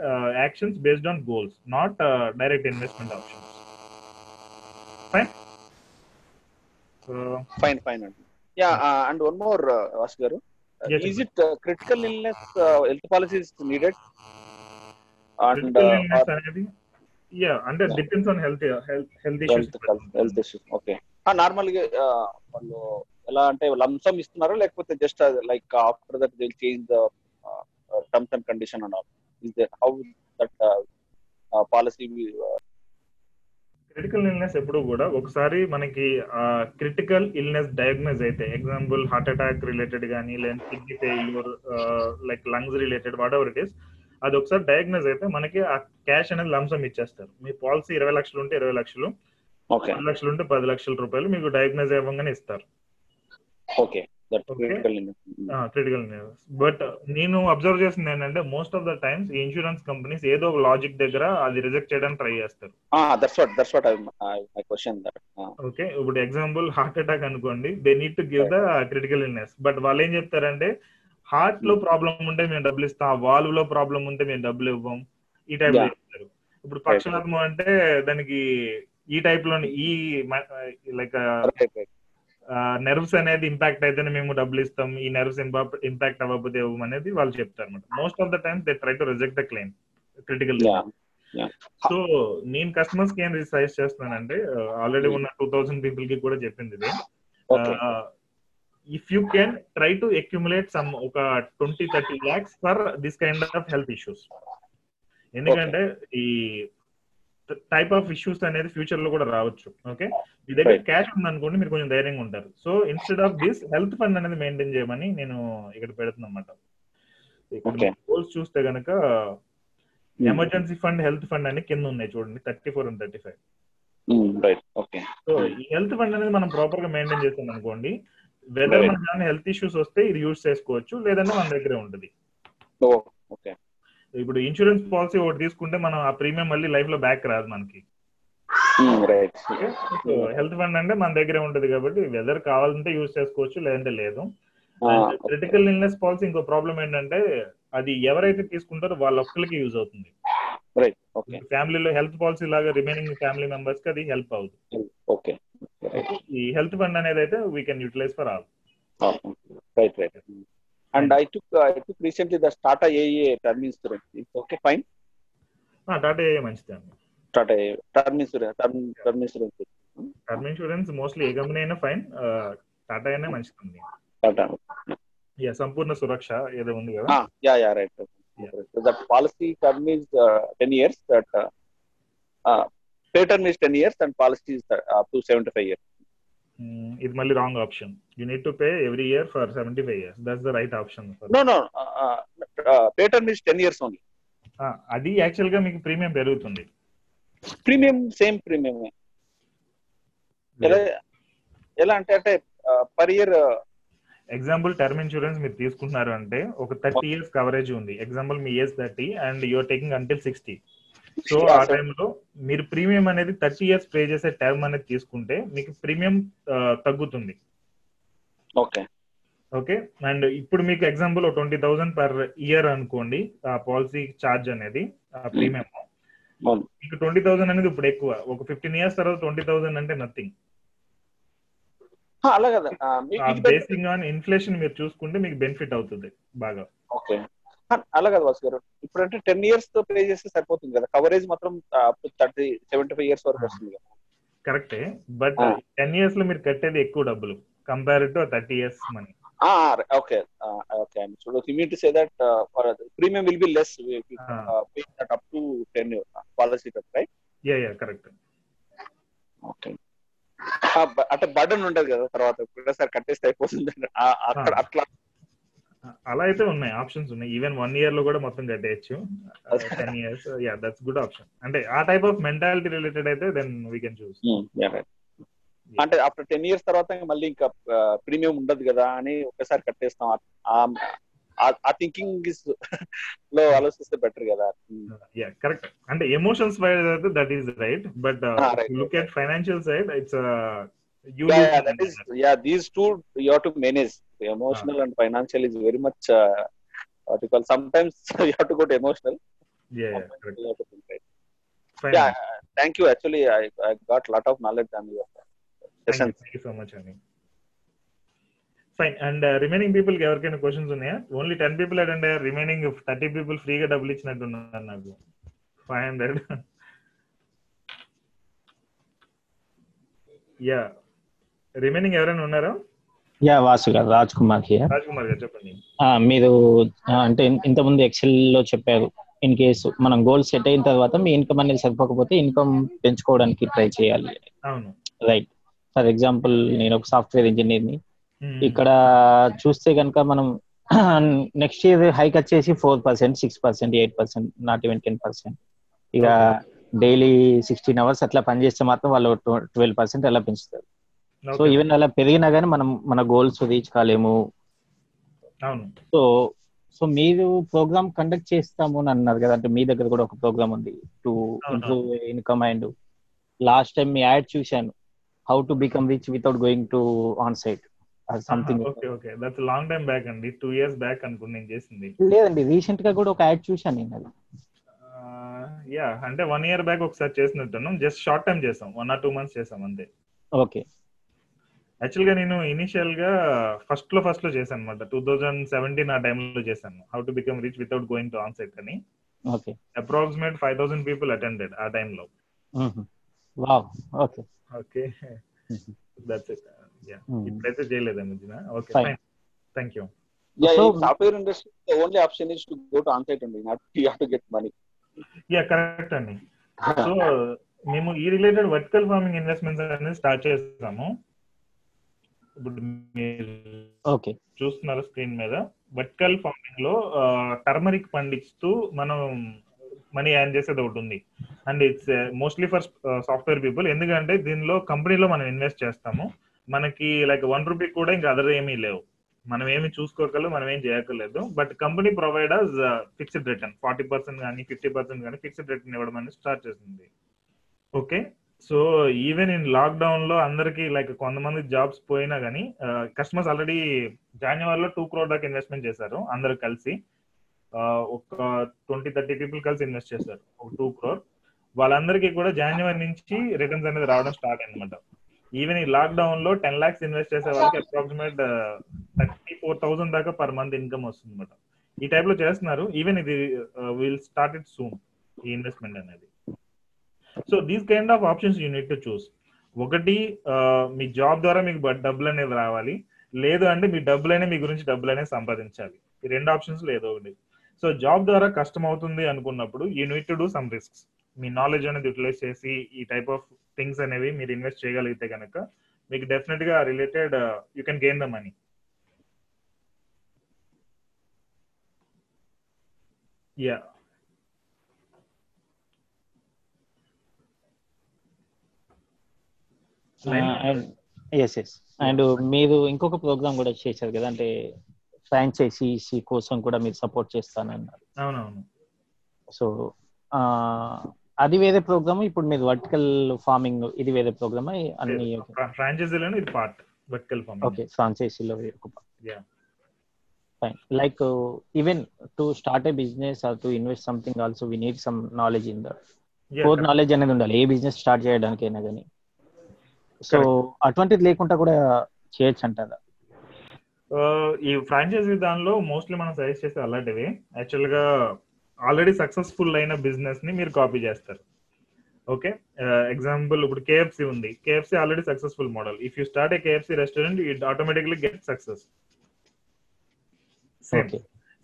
actions based on goals not direct investment options fine Fine, fine. అండి. One more, uh, Vasu garu. Uh, Yes, is sir. it uh, critical illness uh, health policy is needed? And uh, or అనేది yeah అంటే Yeah. Depends on health health health issues health health issues. Okay normal గా uh, వాళ్ళు ఎలా అంటే lump sum ఇస్తున్నారా లేకపోతే just like after that they change the terms and condition and all is how that policy critical illness ఎప్పుడు కూడా ఒకసారి మనకి క్రిటికల్ ఇల్నెస్ డయాగ్నోజ్ అయితే ఎగ్జాంపుల్ హార్ట్ అటాక్ రిలేటెడ్ కానీ లేదా kidney failure like lungs related whatever it is అది ఒకసారి diagnose అయితే మనకి ఆ క్యాష్ అనేది లంసం ఇచ్చేస్తారు. మీ పాలసీ ఇరవై లక్షలు ఉంటే ఇరవై లక్షలు పది లక్షలు ఉంటే పది లక్షల రూపాయలు మీకు డయాగ్నోజ్ అవ్వగానే ఇస్తారు. ఓకే. క్రిటికల్ బట్ నేను అబ్జర్వ్ చేసింది ఏంటంటే most of the times insurance companies ఏదో ఒక లాజిక్ దగ్గర అది రిజెక్ట్ చేయడానికి ట్రై చేస్తారు. ఓకే ఇప్పుడు ఎగ్జాంపుల్ హార్ట్ అటాక్ అనుకోండి they need to give the critical illness but వాళ్ళు ఏం చెప్తారంటే హార్ట్లో ప్రాబ్లం ఉంటే మేము డబ్బులు ఇస్తాం వాల్వ్లో ప్రాబ్లం ఉంటే మేము డబ్బులు ఇవ్వం ఈ టైప్లో. చెప్తారు. ఇప్పుడు పక్షవాతం అంటే దానికి ఈ టైప్లో ఈ లైక్ నెర్వ్స్ అనేది ఇంపాక్ట్ అయితేనే మేము డబ్బులు ఇస్తాం. ఈ నెర్వ్స్ ఇంపాక్ట్ అవ్వకపోతే అనేది వాళ్ళు చెప్తారు అనమాట most of the times they try to reject the claim critical. So నేను కస్టమర్స్కి ఏం సజెస్ట్ చేస్తున్నానంటే ఆల్రెడీ ఉన్న టూ థౌసండ్ పీపుల్కి కూడా చెప్పింది ఇది. If you can try to accumulate some ఒక twenty thirty lakhs for this kind of health issues ఎందుకంటే ఈ టైప్ ఆఫ్ ఇష్యూస్ అనేది ఫ్యూచర్లో కూడా రావచ్చు. ఓకే మీ దగ్గర. క్యాష్ ఉందనుకోండి మీరు కొంచెం ధైర్యంగా ఉంటారు. So instead of this health fund అనేది మెయింటైన్ చేయమని నేను ఇక్కడ పెడుతున్నా అన్నమాట Okay. గోల్స్ చూస్తే గనక ఎమర్జెన్సీ ఫండ్ హెల్త్ ఫండ్ అని కింద ఉన్నాయి చూడండి thirty four and thirty five so ఈ హెల్త్ ఫండ్ అనేది మనం ప్రాపర్గా మెయింటైన్ చేస్తాం అనుకోండి వెదర్. మనకి హెల్త్ ఇష్యూస్ వస్తే ఇది యూజ్ చేసుకోవచ్చు లేదంటే మన దగ్గరే ఉంటుంది. ఓకే ఇప్పుడు ఇన్సూరెన్స్ పాలసీ ఒకటి తీసుకుంటే మనం ఆ ప్రీమియం మళ్ళీ లైఫ్లో బ్యాక్ రాదు మనకి. సో హెల్త్ ఫండ్ అంటే మన దగ్గరే ఉంటుంది కాబట్టి వెదర్ కావాలంటే యూజ్ చేసుకోవచ్చు లేదంటే లేదు. క్రిటికల్ ఇల్నెస్ పాలసీ ఇంకో ప్రాబ్లం ఏంటంటే అది ఎవరైతే తీసుకుంటారో వాళ్ళ ఒక్కరికి యూజ్ అవుతుంది. ఫ్యామిలీలో హెల్త్ పాలసీ లాగా రిమైనింగ్ ఫ్యామిలీ మెంబర్స్కి అది హెల్ప్ అవుతుంది. ఓకే ఈ హెల్త్ ఫండ్ అనేది అయితే we can utilize for all right right and I took I took recently the Tata A A term insurance okay fine Tata ఏ మంచిది అండి. Tata term insurance term term insurance term insurance mostly ఏ company అయినా fine Tata అయినా మంచిది Tata yeah Sampoorna Suraksha ఏదో ఉంది కదా. Yeah yeah right that policy term is ten years that pay term is ten years and policy is up to seventy five years Mm, ఇది మళ్ళీ wrong option you need to pay every year for seventy five years that's the right option no no pay term is ten years only అది యాక్చువల్గా మీకు premium పెరుగుతుంది. Premium same premium ఎలా అంటే అంటే per year example term insurance మీరు తీసుకుంటున్నారు అంటే ఒక థర్టీ ఇయర్స్ కవరేజ్ ఉంది. Example me age thirty and you are taking until sixty so ఆ. టైంలో మీరు ప్రీమియం అనేది థర్టీ ఇయర్స్ పే చేసే టర్మ్ అనేది తీసుకుంటే మీకు ప్రీమియం తగ్గుతుంది. ఓకే. ఓకే? అండ్ ఇప్పుడు మీకు example twenty thousand per year అనుకోండి ఆ పాలసీ ఛార్జ్ అనేది ఆ ప్రీమియం. మీకు ట్వంటీ థౌసండ్ అనేది ఇప్పుడు ఎక్కువ. ఒక ఫిఫ్టీన్ ఇయర్స్ తర్వాత ట్వంటీ థౌసండ్ అంటే నథింగ్. బేసింగ్ ఆన్ ఇన్ఫ్లేషన్ మీరు చూసుకుంటే మీకు బెనిఫిట్ అవుతుంది బాగా. ఓకే. అలా కదా వాసు గారు. ఇప్పుడు అంటే టెన్ ఇయర్స్తో పే చేస్తే సరిపోతుంది కదా. కవరేజ్ మాత్రం థర్టీ సెవెంటీ ఫైవ్ ఇయర్స్ వరకు వస్తుంది కదా. కరెక్టే. బట్. టెన్ ఇయర్స్లో మీరు కట్టేది ఎక్కువ డబ్బులు. Compare to thirty years money. Okay. Okay. To say that premium will be less. That up to ten policy right? Yeah yeah correct. Okay. అంటే బర్డన్ ఉండదు కదా తర్వాత. కట్టేస్తే అయిపోతుంది. అక్కడ. అట్లా అలా అయితే ఉన్నాయి ఆప్షన్స్ ఉన్నాయి. ఈవెన్ వన్ ఇయర్లో కూడా మొత్తం కట్టేయచ్చు. Ten years yeah that's good option అంటే ఆ టైప్ ఆఫ్ మెంటాలిటీ రిలేటెడ్ అయితే then we can choose Hmm. అంటే ఆఫ్టర్ టెన్ ఇయర్స్ తర్వాత మళ్ళీ ఇంకా ప్రీమియం ఉండదు కదా అని ఒకసారి కట్టేస్తాం. ఆ- థింకింగ్ లో ఆలోచిస్తే బెటర్ కదా. యా కరెక్ట్ అంటే ఎమోషన్స్ వైజ్ అయితే that is right but look at financial side it's you that is yeah these two you have to manage emotional and financial is very much what you call sometimes you have to go to emotional yeah correct yeah thank you actually I I got lot of knowledge on your session thank you so much అండి fine and remaining people కి ఎవరికైనా questions ఉన్నాయా only ten people attend అయ్యారు remaining thirty people ఫ్రీగా డబ్బులు ఇచ్చినట్టు ఉన్నారు నాకు ఫైవ్ హండ్రెడ్ యా రిమైనింగ్ ఎవరైనా ఉన్నారా? యా వాసు గారు రాజ్ కుమార్ హియర్ రాజ్ కుమార్ గారు చెప్పండి. మీరు అంటే ఇంతకుముందు ఎక్సెల్లో చెప్పారు ఇన్ కేసు మనం గోల్ సెట్ అయిన తర్వాత మీ ఇన్కమ్ అనేది సరిపోకపోతే ఇన్కమ్ పెంచుకోవడానికి ట్రై చేయాలి. అవును. రైట్ ఫర్ ఎగ్జాంపుల్ నేను ఒక సాఫ్ట్వేర్ ఇంజనీర్ని. Hmm. ఇక్కడ చూస్తే కనుక మనం నెక్స్ట్ ఇయర్ హైక్ వచ్చేసి four percent six percent eight percent not even ten percent ఇక డైలీ సిక్స్టీన్ అవర్స్ అట్లా పనిచేస్తే మాత్రం వాళ్ళు ట్వెల్వ్ పర్సెంట్ అలా పెంచుతారు. సో. ఈవెన్ అలా పెరిగినా కానీ మనం మన గోల్స్ రీచ్ కాలేము. అవును. సో సో మీరు ప్రోగ్రామ్ కండక్ట్ చేస్తాము అని అన్నారు కదా అంటే మీ దగ్గర కూడా ఒక ప్రోగ్రామ్ ఉంది to. Improve income and last time me ad చూశాను how to become rich without going to on site something okay okay that's long time back అండి. టూ ఇయర్స్ బ్యాక్ అనుకుని నేను చేసింది. లేదండి రీసెంట్గా కూడా ఒక యాడ్ చూశాను నేను అది. యా అంటే వన్ ఇయర్ బ్యాక్ ఒకసారి చేసినట్టున్నాం. జస్ట్ షార్ట్ టైం చేసాం. వన్ ఆర్ టూ మంత్స్ చేసాం అంతే. ఓకే యాక్చువల్గా నేను ఇనిషియల్గా ఫస్ట్లో ఫస్ట్లో చేశాను అనమాట టూ థౌజండ్ సెవెంటీన్ ఆ టైంలో చేశాను. How to become rich without going to on site అని. Okay. Approximate five thousand people attended ఆ టైంలో. Wow. Okay. Okay. That's it yeah ఇప్పుడైతే చేయలేదు మధ్యన okay. Fine thank you Yeah, So- in software industry, the only option is to go to on-site only, not you have to get money. Yeah correct అండి. So మేము ఈ related vertical farming investments అనేది start చేస్తాము ఇప్పుడు మీరు okay. చూస్తున్నారు screen మీద. Vertical ఫార్మింగ్లో turmeric పండిస్తూ మనం మనీ యాన్ చేసేది ఒకటి ఉంది. And it's mostly for software people. ఎందుకంటే దీనిలో కంపెనీలో మనం ఇన్వెస్ట్ చేస్తాము. మనకి లైక్ వన్ రూపీ కూడా ఇంకా అదర్ ఏమీ లేవు. మనం ఏమి చూసుకోగలరు మనం ఏం చేయక్కర్లేదు. But company providers fixed return. Forty percent కానీ ఫిఫ్టీ పర్సెంట్ కానీ ఫిక్స్డ్ రిటర్న్ ఇవ్వడం అనేది స్టార్ట్ చేసింది. ఓకే? సో ఈవెన్ ఇన్ లాక్డౌన్లో అందరికి లైక్ కొంతమంది జాబ్స్ పోయినా కానీ కస్టమర్స్ ఆల్రెడీ జనవరిలో టూ క్రోర్ దాకా ఇన్వెస్ట్మెంట్ చేశారు అందరు కలిసి. ఒక ట్వంటీ థర్టీ పీపుల్ కలిసి ఇన్వెస్ట్ చేశారు ఒక టూ క్రోర్ వాళ్ళందరికీ కూడా జనవరి నుంచి రిటర్న్స్ అనేది రావడం స్టార్ట్ అయిందన్నమాట. ఈవెన్ ఈ లాక్డౌన్లో టెన్ లాక్స్ ఇన్వెస్ట్ చేసే వాళ్ళకి అప్రాక్సిమేట్ థర్టీ ఫోర్ థౌసండ్ దాకా పర్ మంత్ ఇన్కమ్ వస్తుంది అనమాట ఈ టైప్లో చేస్తున్నారు ఈవెన్ ఇది విల్ స్టార్ట్ ఇట్ సూన్ ఈ ఇన్వెస్ట్మెంట్ అనేది. So these kind of options you to choose ఒకటి మీ జాబ్ ద్వారా మీకు డబ్బులు అనేది రావాలి. లేదు అంటే మీ డబ్బులైనా మీ గురించి డబ్బులు అనేది సంపాదించాలి. ఈ రెండు ఆప్షన్స్ లేదు ఒకటి. సో జాబ్ ద్వారా కష్టం అవుతుంది అనుకున్నప్పుడు you to do some risks me knowledge అనేది యూటిలైజ్ చేసి ఈ టైప్ ఆఫ్ థింగ్స్ అనేవి మీరు ఇన్వెస్ట్ చేయగలిగితే కనుక మీకు డెఫినెట్గా related you can gain the money yeah yes yes and మీరు ఇంకొక ప్రోగ్రామ్ కూడా చేశారు కదా అంటే ఫ్రాంచైజీసీ కోసం కూడా మీరు సపోర్ట్ చేస్తానన్నారు. అవునవును. సో అది వేరే ప్రోగ్రామ్ ఇప్పుడు మీరు వర్టికల్ ఫార్మింగ్ ఇది వేరే ప్రోగ్రామ్? అన్ని ఫ్రాంచైజీలోనే ఇది పార్ట్ వర్టికల్ ఫార్మింగ్. ఓకే ఫ్రాంచైజీలో ఒక fine like even to start a business or to invest something also we need some knowledge in the core knowledge అనేది ఉండాలి. ఏ బిజినెస్ స్టార్ట్ చేయడానికైనా కానీ. సో అటువంటిది లేకుండా కూడా చేయొచ్చు అంటారా. ఈ ఫ్రాంచైజీ దానిలో మోస్ట్లీ మనం సజెస్ట్ చేసే అలాంటివి. యాక్చువల్గా ఆల్రెడీ సక్సెస్ఫుల్ అయిన బిజినెస్ని మీరు కాపీ చేస్తారు. ఓకే ఎగ్జాంపుల్ ఇప్పుడు కేఎఫ్సి ఉంది. KFC already successful model if you start a KFC restaurant it automatically get success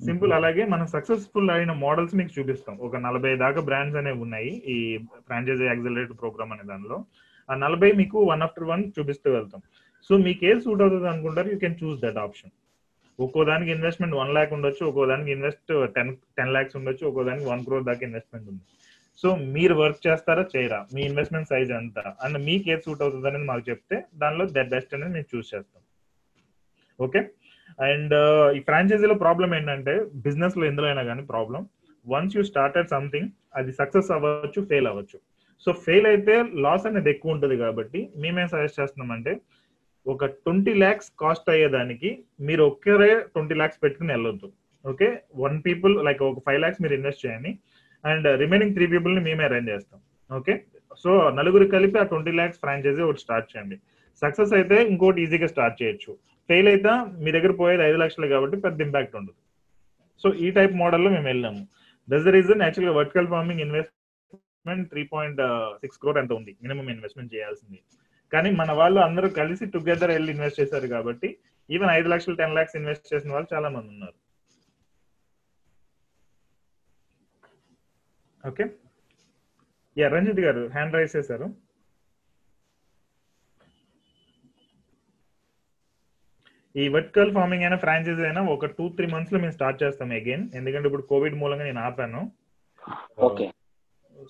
simple అలాగే మనం సక్సెస్ఫుల్ అయిన మోడల్స్ మీకు చూపిస్తాం. ఒక నలభై దాకా బ్రాండ్స్ అనేవి ఉన్నాయి. ఈ ఫ్రాంచైజీ యాక్సిలరేటర్ ప్రోగ్రామ్ అనే దానిలో. ఆ నలభై మీకు వన్ ఆఫ్టర్ వన్ చూపిస్తూ వెళ్తాం. సో మీకు ఏది సూట్ అవుతుంది అనుకుంటారు you can choose that option ఒక్కో దానికి ఇన్వెస్ట్మెంట్ వన్ ల్యాక్ ఉండొచ్చు ఒక్కో దానికి ఇన్వెస్ట్ టెన్ టెన్ ల్యాక్స్ ఉండొచ్చు ఒక్కో దానికి వన్ క్రోర్ దాకా ఇన్వెస్ట్మెంట్ ఉంది. సో మీరు వర్క్ చేస్తారా చేయరా? మీ ఇన్వెస్ట్మెంట్ సైజ్ ఎంత? అండ్ మీకు ఏది సూట్ అవుతుంది అనేది మాకు చెప్తే దానిలో దట్ బెస్ట్ అనేది మేము చూస్ చేస్తాం. ఓకే అండ్ ఈ ఫ్రాంచైజీలో ప్రాబ్లం ఏంటంటే బిజినెస్లో ఎందులో అయినా కానీ problem once you started something అది సక్సెస్ అవ్వచ్చు ఫెయిల్ అవ్వచ్చు. సో ఫెయిల్ అయితే లాస్ అనేది ఎక్కువ ఉంటుంది కాబట్టి మేమేం సజెస్ట్ చేస్తున్నామంటే ఒక ట్వంటీ ల్యాక్స్ కాస్ట్ అయ్యేదానికి మీరు ఒక్కరే ట్వంటీ ల్యాక్స్ పెట్టుకుని వెళ్ళొద్దు. ఓకే వన్ పీపుల్ లైక్ ఒక ఫైవ్ ల్యాక్స్ మీరు ఇన్వెస్ట్ చేయండి. అండ్ రిమైనింగ్ త్రీ పీపుల్ని మేమే అరేంజ్ చేస్తాం. ఓకే సో నలుగురు కలిపి ఆ ట్వంటీ ల్యాక్స్ ఫ్రాంచైజీ ఒకటి స్టార్ట్ చేయండి. సక్సెస్ అయితే ఇంకోటి ఈజీగా స్టార్ట్ చేయొచ్చు. ఫెయిల్ అయితే మీ దగ్గర పోయేది ఐదు లక్షలు కాబట్టి పెద్ద ఇంపాక్ట్ ఉండదు. సో ఈ టైప్ మోడల్లో మేము వెళ్ళాము. దస్ ద రీజన్ యాక్చువల్గా vertical farming invest investment three point six crore ఎంత ఉంది? మినిమం ఇన్వెస్ట్మెంట్ చేయాల్సింది. కానీ మన వాళ్ళు అందరూ కలిసి టుగెదర్ వెళ్ళి ఇన్వెస్ట్ చేశారు కాబట్టి ఈవెన్ ఐదు లక్షలు టెన్ లాక్స్ ఇన్వెస్ట్ చేసిన వాళ్ళు చాలా మంది ఉన్నారు. ఓకే యా రంజిత్ గారు హ్యాండ్ రైస్ చేశారు. ఈ వర్టికల్ ఫార్మింగ్ అయినా ఫ్రాంచైజ్ అయినా ఒక టూ త్రీ మంత్స్లో మేము స్టార్ట్ చేస్తాం అగైన్ ఎందుకంటే ఇప్పుడు కోవిడ్ మూలంగా నేను ఆపాను. ఓకే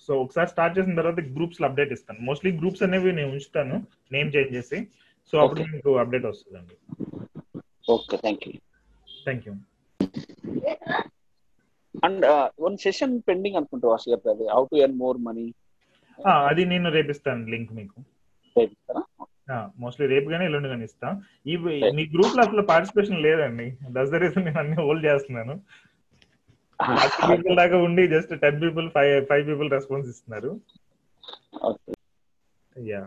సో ఒకసారి స్టార్ట్ చేసిన తర్వాత గ్రూప్స్లో అప్డేట్ ఇస్తాను. మోస్ట్లీ గ్రూప్స్ అనేవి నేను ఉంచుతాను నేమ్ చేంజ్ చేసి. సో అప్పుడు Okay. మీకు అప్డేట్ వస్తుందండి. Okay thank you thank you and one session pending అనుకుంటా వాసు గారు అది. How to earn more money అది నేను రేపిస్తాను లింక్ మీకు. మోస్ట్లీ రేపు కానీ ఎల్లుండి కానీ ఇస్తా. ఈ మీ గ్రూప్లో అసలు పార్టిసిపేషన్ లేదండి. దస్ ద రీజన్ నేను అన్ని హోల్డ్ చేస్తున్నాను. పీపుల్ దాకా ఉండి just ten people five five people response ఇస్తున్నారు. ఓకే. యా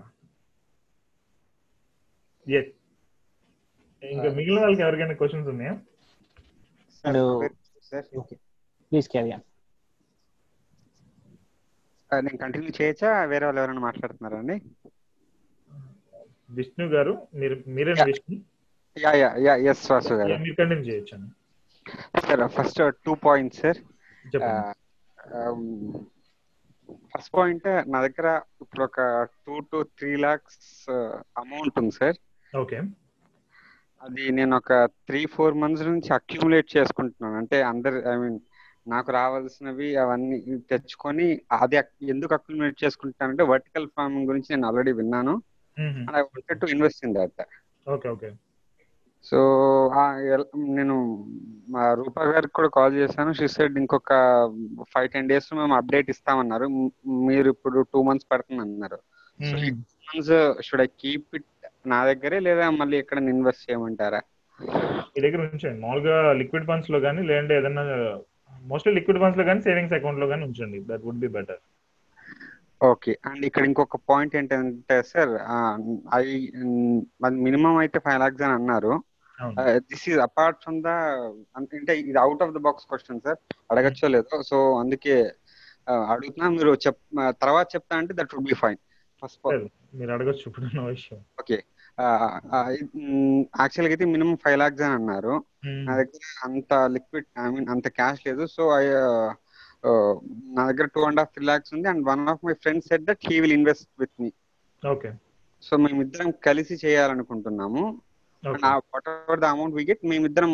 ఇంకా మిగిలిన వాళ్ళకి ఎవరికైనా క్వశ్చన్స్ ఉన్నాయా? ప్లీజ్ క్యారీ నేను కంటిన్యూ చేయొచ్చా? వేరే వాళ్ళు ఎవరైనా మాట్లాడుతున్నారా అండి? విష్ణు గారు మీరు మీరే. Vishnu? Yeah yeah yeah yes Vasu garu. మీరు కంటిన్యూ చేయొచ్చు అండి sir first two points sir first point నా దగ్గర ఇప్పుడు ఒక two to three lakhs amount ఉంది సార్ ఓకే. అది నేను ఒక త్రీ ఫోర్ మంత్స్ నుంచి అక్యుములేట్ చేసుకుంటున్నాను. అంటే అందరు ఐ మీన్ నాకు రావాల్సినవి అవన్నీ తెచ్చుకొని అది ఎందుకు అక్యుమిలేట్ చేసుకుంటానంటే వర్టికల్ ఫార్మింగ్ గురించి నేను ఆల్రెడీ విన్నాను. And I wanted to invest in that okay okay. So నేను మా రూపా గారికి కూడా కాల్ చేశాను. షీ సెడ్ ఇంకొక ఫైవ్ టెన్ డేస్ మేము అప్డేట్ ఇస్తామన్నారు. మీరు ఇప్పుడు టూ మంత్స్ పడుతుంది అన్నారు so months should I keep it నా దగ్గరే లేదా మళ్ళీ ఎక్కడ ఇన్వెస్ట్ చేయమంటారా? మీ దగ్గర ఉంచండి. మామూలుగా లిక్విడ్ ఫండ్స్లో కానీ లేదంటే ఏదైనా మోస్ట్లీ లిక్విడ్ ఫండ్స్లో కానీ సేవింగ్స్ అకౌంట్లో కానీ ఉంచండి. That would be better. Okay. And ఇక్కడ ఇంకొక పాయింట్ ఏంటంటే సార్ ఐ మినిమం అయితే ఫైవ్ లాక్స్ అని అన్నారు. This is apart from the అంటే ఇది out of the box question sir అడగచ్చో లేదో. సో అందుకే uh, అడుగుతున్నా. మీరు చెప్ తర్వాత చెప్తా అంటే that would be fine first మీరు అడగచ్చు ఇప్పుడు విషయం. ఓకే యాక్చువల్గా అయితే మినిమం ఫైవ్ లాక్స్ అని అన్నారు. నా దగ్గర అంత లిక్విడ్ ఐ మీన్ అంత క్యాష్ లేదు. సో ఐ నా దగ్గర two and half three lakhs ఉంది. And one of my friends set that he will invest with me okay so మేమిద్దరం కలిసి చేయాలనుకుంటున్నాము. Whatever the amount we get మేమిద్దరం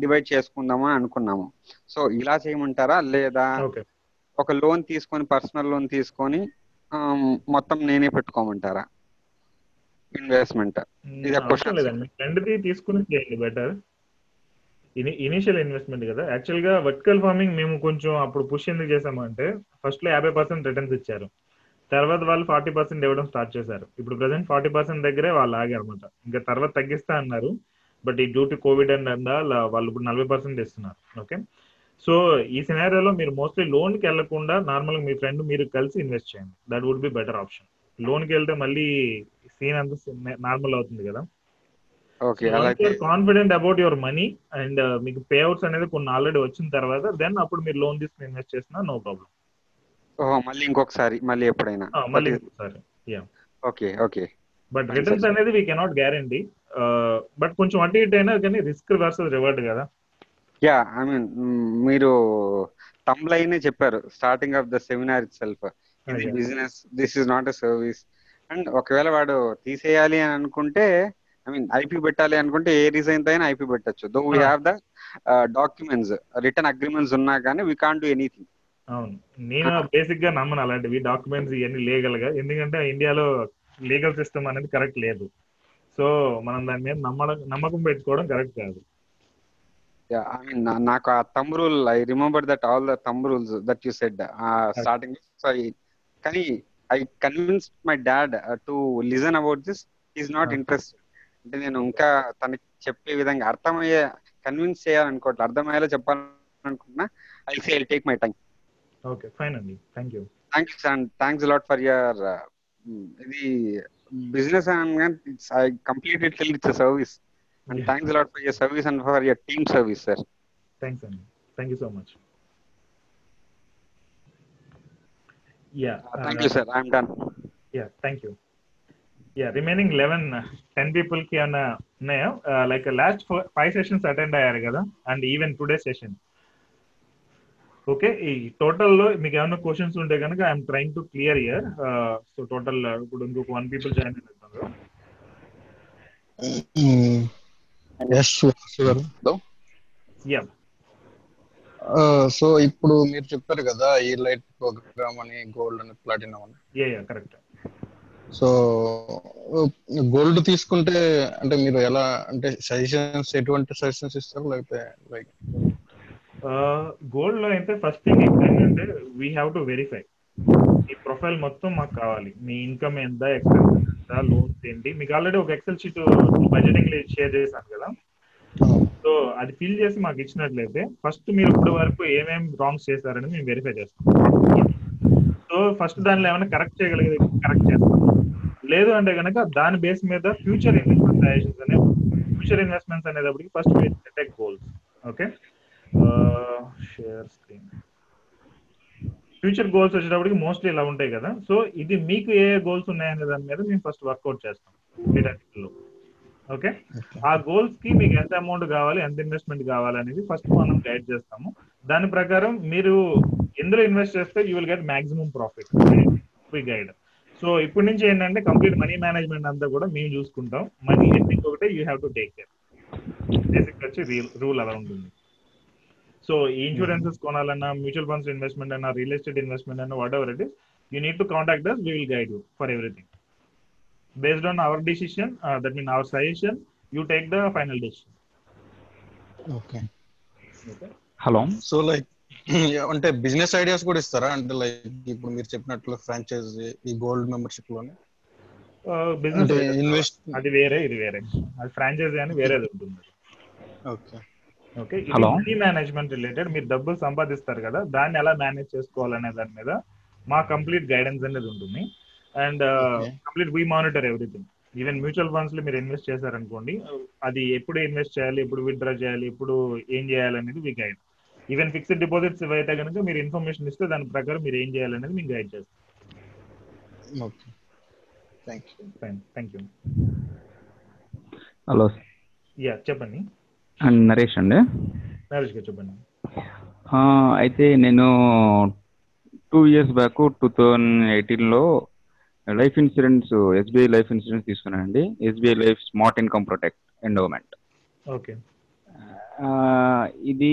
డివైడ్ చేసుకుందాము అని అనుకున్నాము. సో ఇలా చేయమంటారా? లేదా ఒక లోన్ తీసుకొని పర్సనల్ లోన్ తీసుకొని మొత్తం నేనే పెట్టుకోమంటారా? ఇన్వెస్ట్మెంట్ ఇది ఒక question, అవసరం లేదండి. ఫ్రెండ్ ది తీసుకుని చేయండి బెటర్ ఇనిషియల్ ఇన్వెస్ట్మెంట్ కదా. యాక్చువల్గా వర్టికల్ ఫార్మింగ్ మేము కొంచెం అప్పుడు పుష్ ఎందుకు చేసామంటే ఫస్ట్లో యాభై పర్సెంట్ రిటర్న్స్ ఇచ్చారు. తర్వాత వాళ్ళు ఫార్టీ పర్సెంట్ ఇవ్వడం స్టార్ట్ చేశారు. ఇప్పుడు ప్రజెంట్ ఫార్టీ పర్సెంట్ దగ్గరే వాళ్ళు ఆగారు అనమాట ఇంకా తర్వాత తగ్గిస్తా అన్నారు. బట్ ఈ due to COVID and and వాళ్ళు ఇప్పుడు నలభై పర్సెంట్ ఇస్తున్నారు. ఓకే? సో ఈ సినారియోలో మీరు మోస్ట్లీ లోన్కి వెళ్ళకుండా నార్మల్ మీ ఫ్రెండ్ మీరు కలిసి ఇన్వెస్ట్ చేయండి. That would be better option లోన్కి వెళ్తే మళ్ళీ సీన్ అంతా నార్మల్ అవుతుంది కదా? Confident about your money and మీకు పే అవుట్స్ అనేది కొన్ని ఆల్రెడీ వచ్చిన తర్వాత దెన్ అప్పుడు మీరు లోన్ తీసుకుని ఇన్వెస్ట్ చేసినా నో ప్రాబ్లం మళ్ళీ ఇంకొకసారి మళ్ళీ ఎప్పుడైనా. మళ్ళీ ఇంకోసారి ఓకే ఓకే. బట్ రిటర్న్స్ అనేది వీ కెనాట్ గ్యారంటీ బట్ కొంచెం అటు ఇటు అయినా కానీ రిస్క్ వర్సెస్ రివార్డ్ కదా. యా ఐ మీన్ మీరు తమ్లైనే చెప్పారు starting of the seminar itself ఇది. Business this is not a service and ఒకవేళ వాడు తీసేయాలి అని అనుకుంటే ఐ మీన్ ఐపీ పెట్టాలి అనుకుంటే ఏ రీజన్తో అయినా ఐపీ పెట్టచ్చు. Though we. Have the documents return agreements ఉన్నా కానీ వీ కాన్ డూ ఎనీథింగ్ అవును. నేను బేసిక్గా నమ్మను అలాంటివి డాక్యుమెంట్స్ ఇవన్నీ లీగల్గా. ఎందుకంటే ఇండియాలో లీగల్ సిస్టమ్ అనేది కరెక్ట్ లేదు. సో మనం దాని మీద నమ్మడం నమ్మకం పెట్టుకోవడం కరెక్ట్ కాదు. ఐ మీన్ నాకు ఆ thumb rule I remember that all the rules that you said starting so కానీ I convince my dad to listen about this is not. Interest అంటే నేను ఇంకా తనకి చెప్పే విధంగా అర్థమయ్యే కన్విన్స్ చేయాలనుకోవట్లేదు అర్థమయ్యేలా చెప్పాలనుకుంటున్నా I say I take my time Okay, finally. Thank you. Thanks, and thanks a lot for your uh, mm, the business and it's, I completely till it's a service. And yeah. thanks a lot for your service and for your team service, sir. Thanks, and thank you so much. Yeah. Uh, thank uh, you, sir. I'm done. Yeah, thank you. Yeah, remaining 11, uh, 10 people ki anna, uh, uh, like a last four, five sessions attend ayyaru kada and even today session. Okay ఈ టోటల్లో మీకు ఏమైనా questions ఉంటే కనుక I'm trying to clear year so total ఇప్పుడు ఇంకొక one people join అవుతున్నారు yeah so ఇప్పుడు మీరు చెప్పారు కదా ఈ లైట్ ప్రోగ్రామ్ అని గోల్డ్ అని ప్లాటినం అని. Yeah yeah correct so gold తీసుకుంటే అంటే మీరు ఎలా అంటే సజెషన్స్ ఎటువంటి సజెషన్స్ ఇస్తారు? లేకపోతే లైక్ గోల్డ్లో అయితే ఫస్ట్ థింగ్ ఏంటంటే వీ హ్యావ్ టు వెరిఫై ఈ ప్రొఫైల్ మొత్తం మాకు కావాలి. మీ ఇన్కమ్ ఎంత ఎక్స్పెన్సెస్ ఎంత లోన్స్ ఏంటి. మీకు ఆల్రెడీ ఒక ఎక్సెల్ షీట్ బడ్జెటింగ్ షేర్ చేశాను కదా. సో అది ఫిల్ చేసి మాకు ఇచ్చినట్లయితే ఫస్ట్ మీరు ఇప్పుడు వరకు ఏమేమి రాంగ్స్ చేశారని మేము వెరిఫై చేస్తాం. సో ఫస్ట్ దానిలో ఏమైనా కరెక్ట్ చేయగలిగేది కరెక్ట్ చేస్తాం. లేదు అంటే కనుక దాని బేస్ మీద ఫ్యూచర్ ఇన్వెస్ట్మెంట్ సజెషన్స్ అనేవి ఫ్యూచర్ ఇన్వెస్ట్మెంట్స్ అనేటప్పటికి first tech goals okay share screen. Future goals వచ్చేటప్పటికి మోస్ట్లీ ఇలా ఉంటాయి కదా. సో ఇది మీకు ఏ గోల్స్ ఉన్నాయనే దాని మీద మేము ఫస్ట్ వర్కౌట్ చేస్తాం. వీటన్నిటిలో ఓకే? ఆ గోల్స్కి మీకు ఎంత అమౌంట్ కావాలి ఎంత ఇన్వెస్ట్మెంట్ కావాలి అనేది ఫస్ట్ మనం గైడ్ చేస్తాము. దాని ప్రకారం మీరు ఎందులో ఇన్వెస్ట్ చేస్తే you will get maximum profit. Guide so ఇప్పటి నుంచి ఏంటంటే కంప్లీట్ మనీ మేనేజ్మెంట్ అంతా కూడా మేము చూసుకుంటాం. మనీ ఎండింగ్ ఒకటే you have to take care basic వచ్చి రూల్ అలా ఉంటుంది. సో ఈ ఇన్సూరెన్సెస్ కొనాలన్నా మ్యూచువల్ ఫండ్స్ ఇన్వెస్ట్మెంట్ అన్నా రియల్ ఎస్టేట్ ఇన్వెస్ట్మెంట్ అన్నా whatever it is you need to contact us we will guide you for everything based on our decision that mean our suggestion you take the final decision okay hello so like అంటే business ideas కూడా ఇస్తారా? అంటే like ఇప్పుడు మీరు చెప్పినట్లు franchise ఈ gold మెంబర్షిప్లోనే? Business అంటే ఇన్వెస్ట్ అది వేరే ఇది వేరే. అది ఫ్రాంచైజీ అని వేరేది ఉంటుంది. Okay okay? Hello. Money management related మీరు డబ్బులు సంపాదిస్తారు కదా దాన్ని ఎలా మేనేజ్ చేసుకోవాలనే దాని మీద మా కంప్లీట్ గైడెన్స్ అనేది ఉంటుంది. And. Complete we monitor everything even mutual ఫండ్స్లో మీరు ఇన్వెస్ట్ చేశారనుకోండి అది ఎప్పుడు ఇన్వెస్ట్ చేయాలి ఎప్పుడు విత్డ్రా చేయాలి ఎప్పుడు ఏం చేయాలి అనేది మీ గైడ్ ఈవెన్ ఫిక్స్డ్ డిపాజిట్స్ అయితే కనుక మీరు ఇన్ఫర్మేషన్ ఇస్తే దాని ప్రకారం మీరు ఏం చేయాలనేది మీకు గైడ్ చేస్తాం. Okay. Thank you thank you hello. Yeah చెప్పండి. నరేష్ అండి? నరేష్ గారు చెప్పండి అయితే నేను two years back two thousand ఎయిటీన్లో life insurance SBI life insurance తీసుకున్నానండి. SBI life smart income protect endowment. Okay. ఇది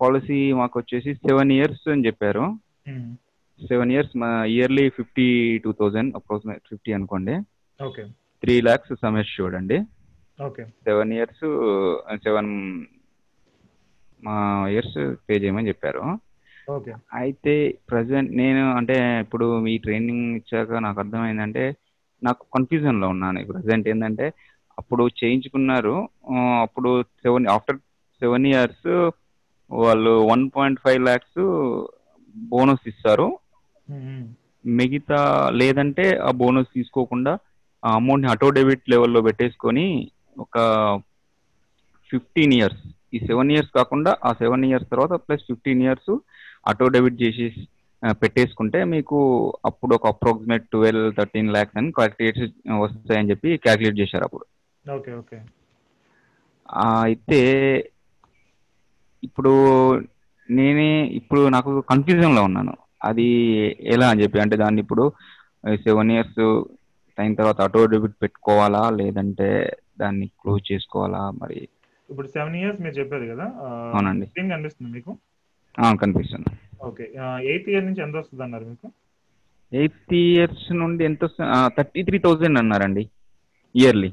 పాలసీ మాకు వచ్చేసి సెవెన్ ఇయర్స్ అని చెప్పారు. సెవెన్ ఇయర్స్ మా yearly fifty two thousand approximate fifty అనుకోండి. ఓకే. త్రీ ల్యాక్స్ సమ్ చూడండి ఓకే సెవెన్ ఇయర్స్ సెవెన్ మా ఇయర్స్ పే చేయమని చెప్పారు. ఓకే. అయితే ప్రజెంట్ నేను అంటే ఇప్పుడు మీ ట్రైనింగ్ ఇచ్చాక నాకు అర్థమైందంటే నాకు కన్ఫ్యూజన్లో ఉన్నాను ప్రజెంట్ ఏంటంటే అప్పుడు చేయించుకున్నారు అప్పుడు సెవెన్ ఆఫ్టర్ సెవెన్ ఇయర్స్ వాళ్ళు one point five lakhs bonus ఇస్తారు. మిగతా లేదంటే ఆ బోనస్ తీసుకోకుండా ఆ అమౌంట్ ఆటో డెబిట్ లెవెల్లో పెట్టేసుకొని ఒక ఫిఫ్టీన్ ఇయర్స్ ఈ సెవెన్ ఇయర్స్ కాకుండా ఆ సెవెన్ ఇయర్స్ తర్వాత plus fifteen years auto debit చేసి పెట్టేసుకుంటే మీకు అప్పుడు ఒక అప్రాక్సిమేట్ ట్వెల్వ్ థర్టీన్ ల్యాక్స్ అని క్యాలిక్యులేట్ వస్తాయని చెప్పి క్యాలిక్యులేట్ చేశారు అప్పుడు. Okay okay. అయితే ఇప్పుడు నేనే ఇప్పుడు నాకు కన్ఫ్యూజన్లో ఉన్నాను. అది ఎలా అని చెప్పి అంటే దాన్ని ఇప్పుడు సెవెన్ ఇయర్స్ అయిన తర్వాత ఆటో డెబిట్ పెట్టుకోవాలా? లేదంటే దాన్ని క్లోజ్ చేసుకోవాలా? మరి ఇప్పుడు సెవెన్ ఇయర్స్ మీరు చెప్పారు కదా అవునండి. స్క్రీన్ కనిపిస్తుంది మీకు? కనిపిస్తుంది. ఓకే ఎయిత్ ఇయర్ నుంచి ఎంత వస్తుంది అన్నారు మీకు? ఎయిత్ ఇయర్స్ నుండి ఎంత థర్టీ త్రీ థౌజండ్ అన్నారండి yearly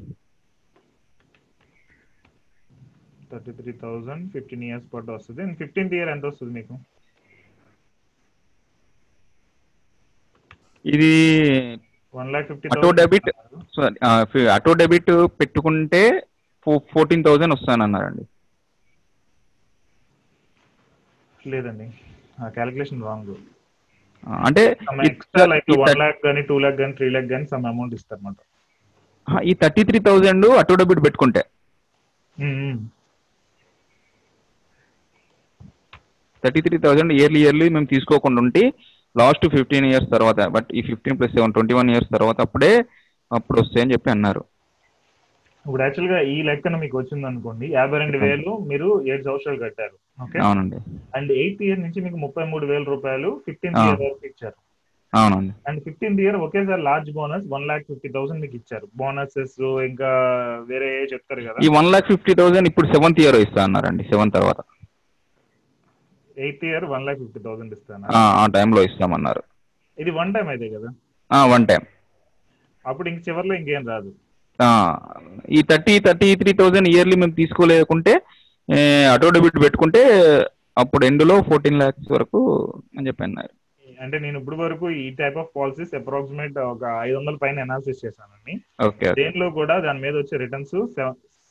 thirty three thousand fifteen years పాటు వస్తుంది ఫిఫ్టీన్త్ ఇయర్ ఎంత వస్తుంది మీకు? ఇది one lakh fifty auto debit sorry auto debit పెట్టుకుంటే ఫోర్టీన్ థౌజండ్ వస్తానన్నారండి. లేదండి. ఆ క్యాలిక్యులేషన్ రాంగ్ అంటే ఎక్స్ట్రా లైక్ ఈ వన్ లాక్ కానీ టూ లాక్ కానీ త్రీ లాక్ కానీ సమ్ అమౌంట్ ఇస్తారు అనమాట ఆ, ఈ thirty three thousand auto debit పెట్టుకుంటే thirty three thousand yearly yearly మేము తీసుకోకుండా ఉంటే లాస్ట్ ఫిఫ్టీన్ ఇయర్స్ తర్వాత బట్ ఈ fifteen plus seven twenty one years తర్వాత అప్పుడే అప్పుడు వస్తాయని చెప్పి అన్నారు. ఇప్పుడు యాక్చువల్గా ఈ లెక్కన మీకు వచ్చింది అనుకోండి యాభై రెండు వేలు మీరు ఏడు సంవత్సరాలు కట్టారు ఓకే అవునండి. అండ్ ఎయిత్ ఇయర్ నుంచి మీకు ముప్పై మూడు వేల రూపాయలు ఫిఫ్టీన్త్ ఆ. ఇయర్ వరకు ఇచ్చారు. అవునండి. అండ్ ఫిఫ్టీన్త్ ఇయర్ ఒకేసారి large bonus one lakh fifty thousand మీకు ఇచ్చారు. బోనసెస్ ఇంకా వేరే చెప్తారు కదా. ఈ వన్ లాక్ ఫిఫ్టీ థౌసండ్ ఇప్పుడు సెవెంత్ ఇయర్ ఇస్తా అన్నారండి సెవెంత్ తర్వాత. Eighth year one lakh fifty thousand ఇస్తాను? ఆ, టైంలో ఇస్తామన్నారు. ఇది వన్ టైం అయితే కదా? వన్ టైం అప్పుడు ఇంక చివరిలో ఇంకేం రాదు? ఈ thirty thirty three thousand yearly మేము తీసుకోలేకుంటే ఆటో డెబిట్ పెట్టుకుంటే అప్పుడు ఎండ్లో ఫోర్టీన్ ల్యాక్స్ వరకు అని చెప్పి అన్నారు. అంటే నేను ఇప్పుడు వరకు ఈ టైప్ ఆఫ్ పాలసీస్ అప్రాక్సిమేట్ ఒక ఐదు వందల పైన అనాలిసిస్ చేశానండి దేంట్లో కూడా దాని మీద వచ్చే రిటర్న్స్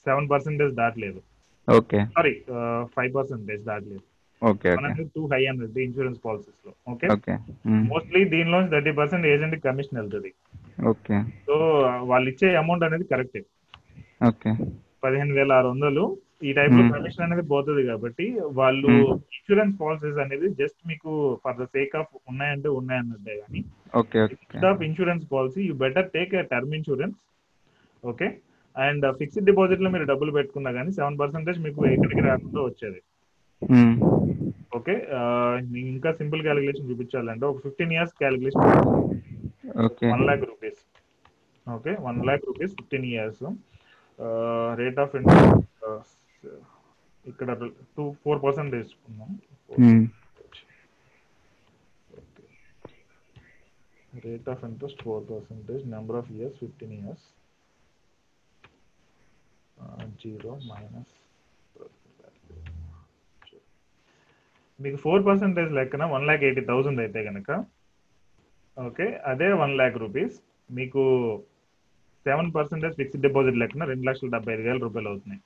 సెవెన్ పర్సెంటేజ్ దాటలేదు. ఓకే. సారీ ఫైవ్ పర్సెంటేజ్ దాటలేదు. ఓకే టూ హై అన్నది ఇన్సూరెన్స్ పాలసీస్లో ఓకే? మోస్ట్లీ దీనిలో థర్టీ పర్సెంట్ ఏజెంట్ కమిషన్ వెళ్తుంది. ఓకే. సో వాళ్ళు ఇచ్చే అమౌంట్ అనేది కరెక్టే. ఓకే. పదిహేను వేల ఆరు వందలు ఈ టైప్లో. కమిషన్ అనేది పోతుంది కాబట్టి వాళ్ళు. ఇన్సూరెన్స్ పాలసీస్ అనేది జస్ట్ మీకు ఫర్ ద సేక్ ఆఫ్ ఉన్నాయంటే ఉన్నాయన్నట్టే కానీ okay of insurance policy you better take term insurance okay? And fixed డిపాజిట్లో మీరు డబ్బులు పెట్టుకున్నా కానీ సెవెన్ పర్సెంటేజ్ మీకు ఎక్కడికి రాకుండా వచ్చేది. ఓకే ఇంకా సింపుల్ క్యాలిక్యులేషన్ చూపించాలంటే ఒక fifteen years calculation okay one lakh rupees okay one lakh rupees fifteen years rate of interest ఇక్కడ టూ ఫోర్ పర్సెంట్ తీసుకున్నాం. Rate of interest four percentage number of years fifteen years zero minus మీకు four percentage లెక్కన one lakh eighty thousand అయితే కనుక okay అదే one lakh rupees మీకు seven percentage fixed deposit లెక్కన రెండు లక్షల డెబ్బై ఐదు వేల రూపాయలు అవుతున్నాయి.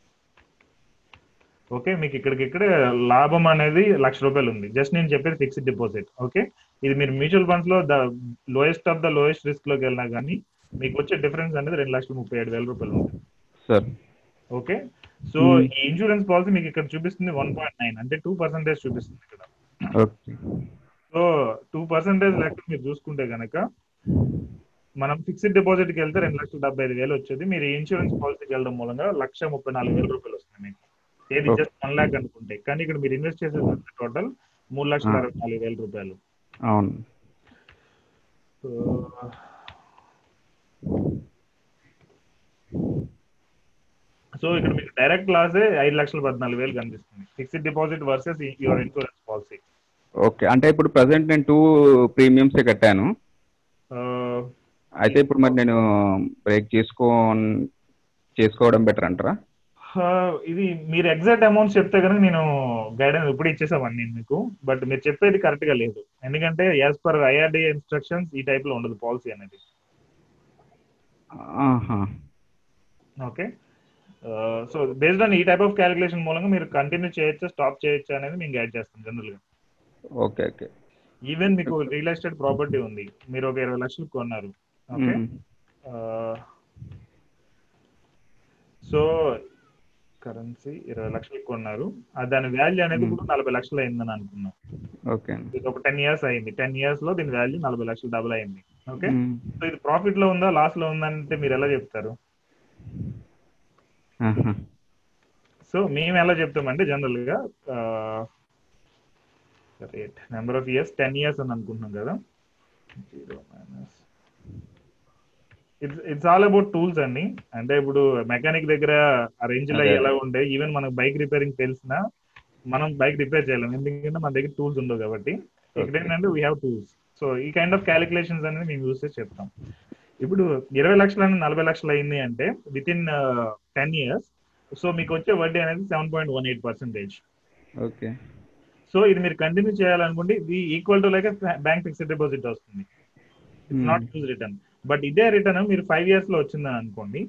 ఓకే మీకు ఇక్కడికి ఇక్కడ లాభం అనేది లక్ష రూపాయలు ఉంది. జస్ట్ నేను చెప్పేది ఫిక్స్డ్ డిపాజిట్ ఓకే ఇది మీరు మ్యూచువల్ ఫండ్స్లో the lowest of the lowest రిస్క్లోకి వెళ్ళినా కానీ మీకు వచ్చే డిఫరెన్స్ అనేది రెండు లక్షల ముప్పై ఏడు వేల రూపాయలు ఉంటుంది. Sir okay? సో ఈ ఇన్సూరెన్స్ పాలసీ మీకు ఇక్కడ చూపిస్తుంది వన్ పాయింట్ నైన్ అంటే టూ పర్సెంటేజ్ చూపిస్తుంది ఇక్కడ. సో టూ పర్సెంటేజ్ లెక్క మీరు చూసుకుంటే కనుక మనం ఫిక్స్డ్ డిపాజిట్కి వెళ్తే రెండు లక్షల డెబ్బై ఐదు వేలు వచ్చేది. మీరు ఇన్సూరెన్స్ పాలసీకి వెళ్ళడం మూలంగా లక్ష ముప్పై నాలుగు వేల రూపాయలు వస్తుంది మీకు. ఏది. జస్ట్ వన్ లాక్ అనుకుంటే. కానీ ఇక్కడ మీరు ఇన్వెస్ట్ చేసేది టోటల్ మూడు లక్షల అరవై నాలుగు వేల రూపాయలు. అవును. సో ఇక్కడ మీకు డైరెక్ట్ లాసే ఐదు లక్షల పద్నాలుగు వేలు కనిపిస్తుంది. Fixed deposit versus your insurance policy okay అంటే ఇప్పుడు ప్రజెంట్ నేను టూ ప్రీమియమ్స్ కట్టాను. అయితే ఇప్పుడు మరి నేను బ్రేక్ చేసుకో చేసుకోవడం బెటర్ అంటారా? ఇది మీరు ఎగ్జాక్ట్ అమౌంట్ చెప్తే కనుక నేను గైడెన్స్ ఇప్పుడు ఇచ్చేసామని నేను మీకు. బట్ మీరు చెప్పేది కరెక్ట్గా లేదు. ఎందుకంటే యాజ్ పర్ ఐఆర్డి ఇన్స్ట్రక్షన్స్ ఈ టైప్లో ఉండదు పాలసీ అనేది. ఆహా. ఓకే సో బేస్డ్ ఆన్ ఈ టైప్ ఆఫ్ క్యాలిక్యులేషన్ మూలంగా మీరు కంటిన్యూ చేయొచ్చా స్టాప్ చేయొచ్చా అనేది మేము గైడ్ చేస్తాం జనరల్గా. ఓకే ఓకే ఈవెన్ మీకు రియల్ ఎస్టేట్ ప్రాపర్టీ ఉంది. మీరు ఒక ఇరవై లక్షలు కొన్నారు. ఓకే సో కరెన్సీ ఇరవై లక్షలు కొన్నారు. దాని వాల్యూ అనేది ఇప్పుడు నలభై లక్షలు అయిందని అనుకున్నాం. ఓకే ఇది ఒక టెన్ ఇయర్స్ అయింది. టెన్ ఇయర్స్లో దీని వాల్యూ నలభై లక్షలు డబుల్ అయింది. ఓకే సో ఇది ప్రాఫిట్లో ఉందా లాస్లో ఉందా అంటే మీరు ఎలా చెప్తారు? సో మేము ఎలా చెప్తామంటే జనరల్గా rate number of years ten years అని అనుకుంటున్నాం కదా. Zero minus. It's it's all about tools అండి. అంటే ఇప్పుడు మెకానిక్ దగ్గర ఆ రేంజ్లో అదే. ఎలా ఉండే ఈవెన్ మనకు బైక్ రిపేరింగ్ తెలిసినా మనం బైక్ రిపేర్ చేయలేం. ఎందుకంటే మన దగ్గర టూల్స్ ఉండవు కాబట్టి. ఇక్కడ ఏంటంటే వీ హ్యావ్ టూల్స్ సో ఈ కైండ్ ఆఫ్ క్యాలిక్యులేషన్స్ అనేది మేము యూస్ చేసి చెప్తాం. ఇప్పుడు ఇరవై లక్షలు నలభై లక్షలు అయింది అంటే within ten years so మీకు వచ్చే వడ్డీ అనేది seven point one eight percentage okay so ఇది మీరు కంటిన్యూ చేయాలనుకుంటే ఇది equal to like bank fixed deposit వస్తుంది. నాట్ యూజ్ రిటర్న్ బట్ ఇదే రిటర్న్ మీరు ఫైవ్ ఇయర్స్లో వచ్చిందని అనుకోండి.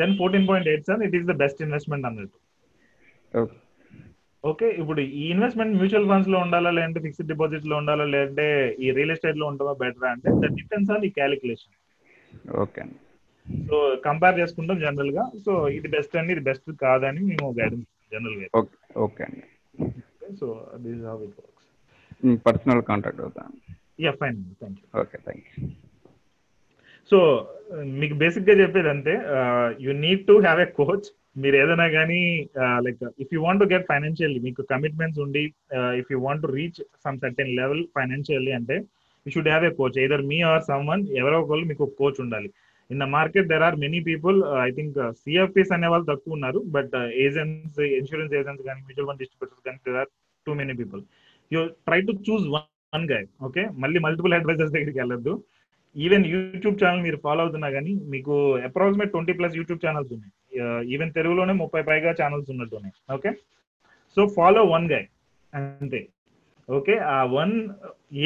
Then fourteen point eight sir it is the best investment అన్నట్టు. ఓకే ఇప్పుడు ఈ ఇన్వెస్ట్మెంట్ మ్యూచువల్ ఫండ్స్లో ఉండాలా లేదంటే ఫిక్స్డ్ డిపాజిట్లో ఉండాలా లేదంటే ఈ రియల్ ఎస్టేట్లో ఉంటుందా బెటర్ అంటే దట్ డిపెండ్స్ ఆన్ ఈ క్యాలిక్యులేషన్ ఓకే అండి. సో కంపేర్ చేసుకుంటాం జనరల్గా సో ఇది బెస్ట్ అండి ఇది బెస్ట్ కాదని మేము గైడెన్స్ జనరల్గా ఓకే ఓకే అండి. So this how it works personal contact అవుతాను yeah fine thank you okay thank you so మీకు బేసిక్గా చెప్పేది అంతే. You need to have a coach మీరు ఏదైనా కానీ like if you want to get financially మీకు కమిట్మెంట్స్ ఉండి if you want to reach some certain level financially అంటే you should have a coach either me or someone ఎవరో ఒకళ్ళు మీకు coach ఉండాలి. In the market there are many people I think CFPs అనే వాళ్ళు తక్కువ ఉన్నారు బట్ ఏజెంట్స్ ఇన్సూరెన్స్ ఏజెంట్స్ కానీ మ్యూచువల్ ఫండ్ డిస్ట్రిబ్యూటర్స్ కానీ there are too many people you try to choose one guy okay మళ్ళీ మల్టిపుల్ అడ్వైజర్స్ దగ్గరికి వెళ్ళొద్దు. Even YouTube channel మీరు ఫాలో అవుతున్నా కానీ మీకు approximate twenty plus YouTube channels ఉన్నాయి. Uh, ఈవెన్ తెలుగులోనే ముప్పై పైగా ఛానల్స్ ఉన్నట్టు ఉన్నాయి. Okay so follow one guy అంతే. ఓకే ఆ వన్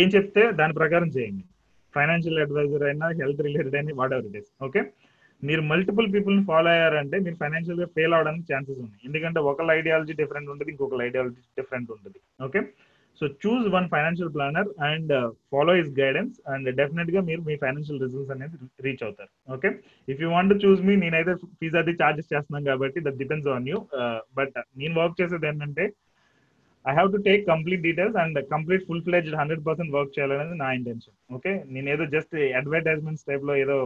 ఏం చెప్తే దాని ప్రకారం చేయండి. ఫైనాన్షియల్ అడ్వైజర్ అయినా హెల్త్ రిలేటెడ్ అయినా what ever it is okay మీరు మల్టిపుల్ పీపుల్ని ఫాలో అయ్యారంటే మీరు ఫైనాన్షియల్గా ఫెయిల్ అవడానికి ఛాన్సెస్ ఉన్నాయి. ఎందుకంటే ఒకళ్ళ ఐడియాలజీ డిఫరెంట్ ఉంటుంది ఇంకొకళ్ళ ఐడియాలజీ డిఫరెంట్ ఉంటుంది. Okay so choose one financial planner and follow is guidance and డెఫినెట్గా మీరు మీ ఫైనాన్షియల్ రిజల్ట్స్ అనేది రీచ్ అవుతారు. Okay if you want choose మీ నేనైతే ఫీజ్ అది చార్జెస్ చేస్తున్నాను కాబట్టి that depends on you but నేను వర్క్ చేసేది ఏంటంటే I have to take complete details and complete full fledged hundred percent work చేయాలనేది నా ఇంటెన్షన్ ఓకే నేను ఏదో జస్ట్ అడ్వర్టైజ్మెంట్స్ టైప్లో ఏదో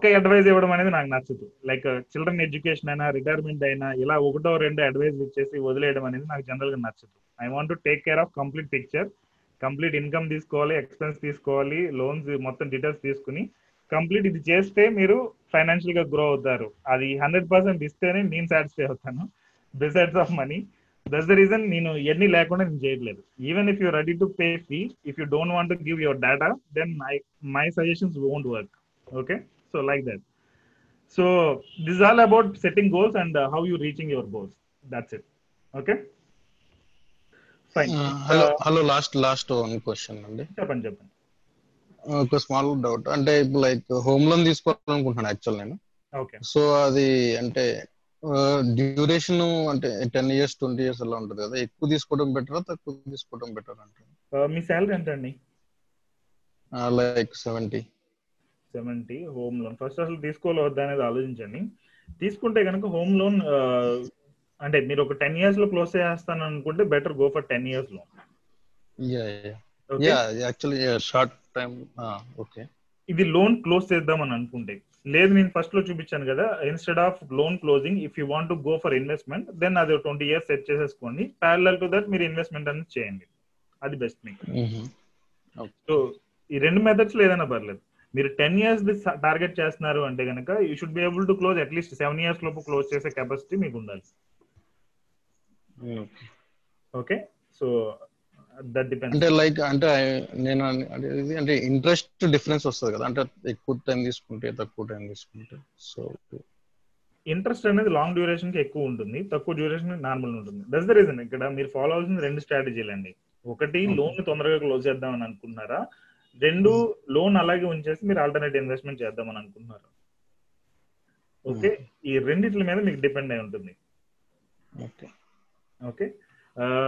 ఒకే అడ్వైజ్ ఇవ్వడం అనేది నాకు నచ్చదు. లైక్ చిల్డ్రన్ ఎడ్యుకేషన్ అయినా రిటైర్మెంట్ అయినా ఇలా ఒకటో రెండు అడ్వైజ్ ఇచ్చేసి వదిలేయడం అనేది నాకు జనరల్గా నచ్చదు. I want to take care of complete picture complete income తీసుకోవాలి ఎక్స్పెన్స్ తీసుకోవాలి లోన్స్ మొత్తం డీటెయిల్స్ తీసుకుని కంప్లీట్ ఇది చేస్తే మీరు ఫైనాన్షియల్గా గ్రో అవుతారు. అది హండ్రెడ్ పర్సెంట్ ఇస్తేనే నేను సాటిస్ఫై అవుతాను. Besides of money that's the reason నేను ఎన్ని లేకుండా నేను చేయట్లేదు. Even if you ready to pay fee if you don't want give your data then my my suggestions won't work okay so like that so this all about setting goals and how you reaching your goals that's it okay fine hello hello last last one question అండి. చెప్పండి చెప్పండి. ఒక small doubt అంటే ఇప్పుడు like home loan తీసుకోవాలనుకుంటున్నాను actual నేను. Okay so అది అంటే డ్యూరేషన్ అంటే టెన్ ఇయర్స్ ట్వంటీ ఇయర్స్ అలా ఉంటుంది కదా. ఎక్కువ తీసుకోవడం బెటరా తక్కువ తీసుకోవడం బెటర్ అంటే మీ శాలరీ ఎంత అండి like seventy seventy home loan first అసలు తీసుకోవాలి వద్దా అనేది ఆలోచించండి. తీసుకుంటే కనుక హోమ్ లోన్ అంటే మీరు ఒక టెన్ ఇయర్స్లో క్లోజ్ చేస్తాను అనుకుంటే better go for ten years loan actually short time okay ఇది లోన్ క్లోజ్ చేద్దామని అనుకుంటే. లేదు నేను ఫస్ట్లో చూపించాను కదా instead of loan closing if you want go for investment then అది ట్వంటీ ఇయర్స్ సెట్ చేసేసుకోండి. ప్యారల్ టు దట్ మీరు ఇన్వెస్ట్మెంట్ అనేది చేయండి. అది బెస్ట్ మీకు. సో ఈ రెండు మెథడ్స్లో ఏదైనా పర్లేదు. మీరు టెన్ ఇయర్స్ టార్గెట్ చేస్తున్నారు అంటే కనుక you should be able to close at least seven years లోపు క్లోజ్ చేసే కెపాసిటీ మీకు ఉండాలి. ఓకే సో దట్ డిపెండ్ అంటే లైక్ అంటే నేను అంటే ఇంట్రెస్ట్ డిఫరెన్స్ వస్తుంది కదా. అంటే ఎక్కువ టైం తీసుకుంటే తక్కువ టైం తీసుకుంటే. సో ఇంట్రెస్ట్ అనేది లాంగ్ డ్యూరేషన్కి ఎక్కువ ఉంటుంది. తక్కువ డ్యూరేషన్ నార్మల్ ఉంటుంది. దట్స్ ద రీజన్ ఇక్కడ మీరు ఫాలో అవ్వాల్సిన రెండు స్ట్రాటజీలు అండి ఒకటి లోన్ తొందరగా క్లోజ్ చేద్దామని అనుకుంటున్నారా? రెండు లోన్ అలాగే ఉంచేసి మీరు ఆల్టర్నేట్ ఇన్వెస్ట్మెంట్ చేద్దామని అనుకుంటున్నారు. ఓకే? ఈ రెండిట్ల మీద మీకు డిపెండ్ అయి ఉంటుంది. ఓకే. ఓకే?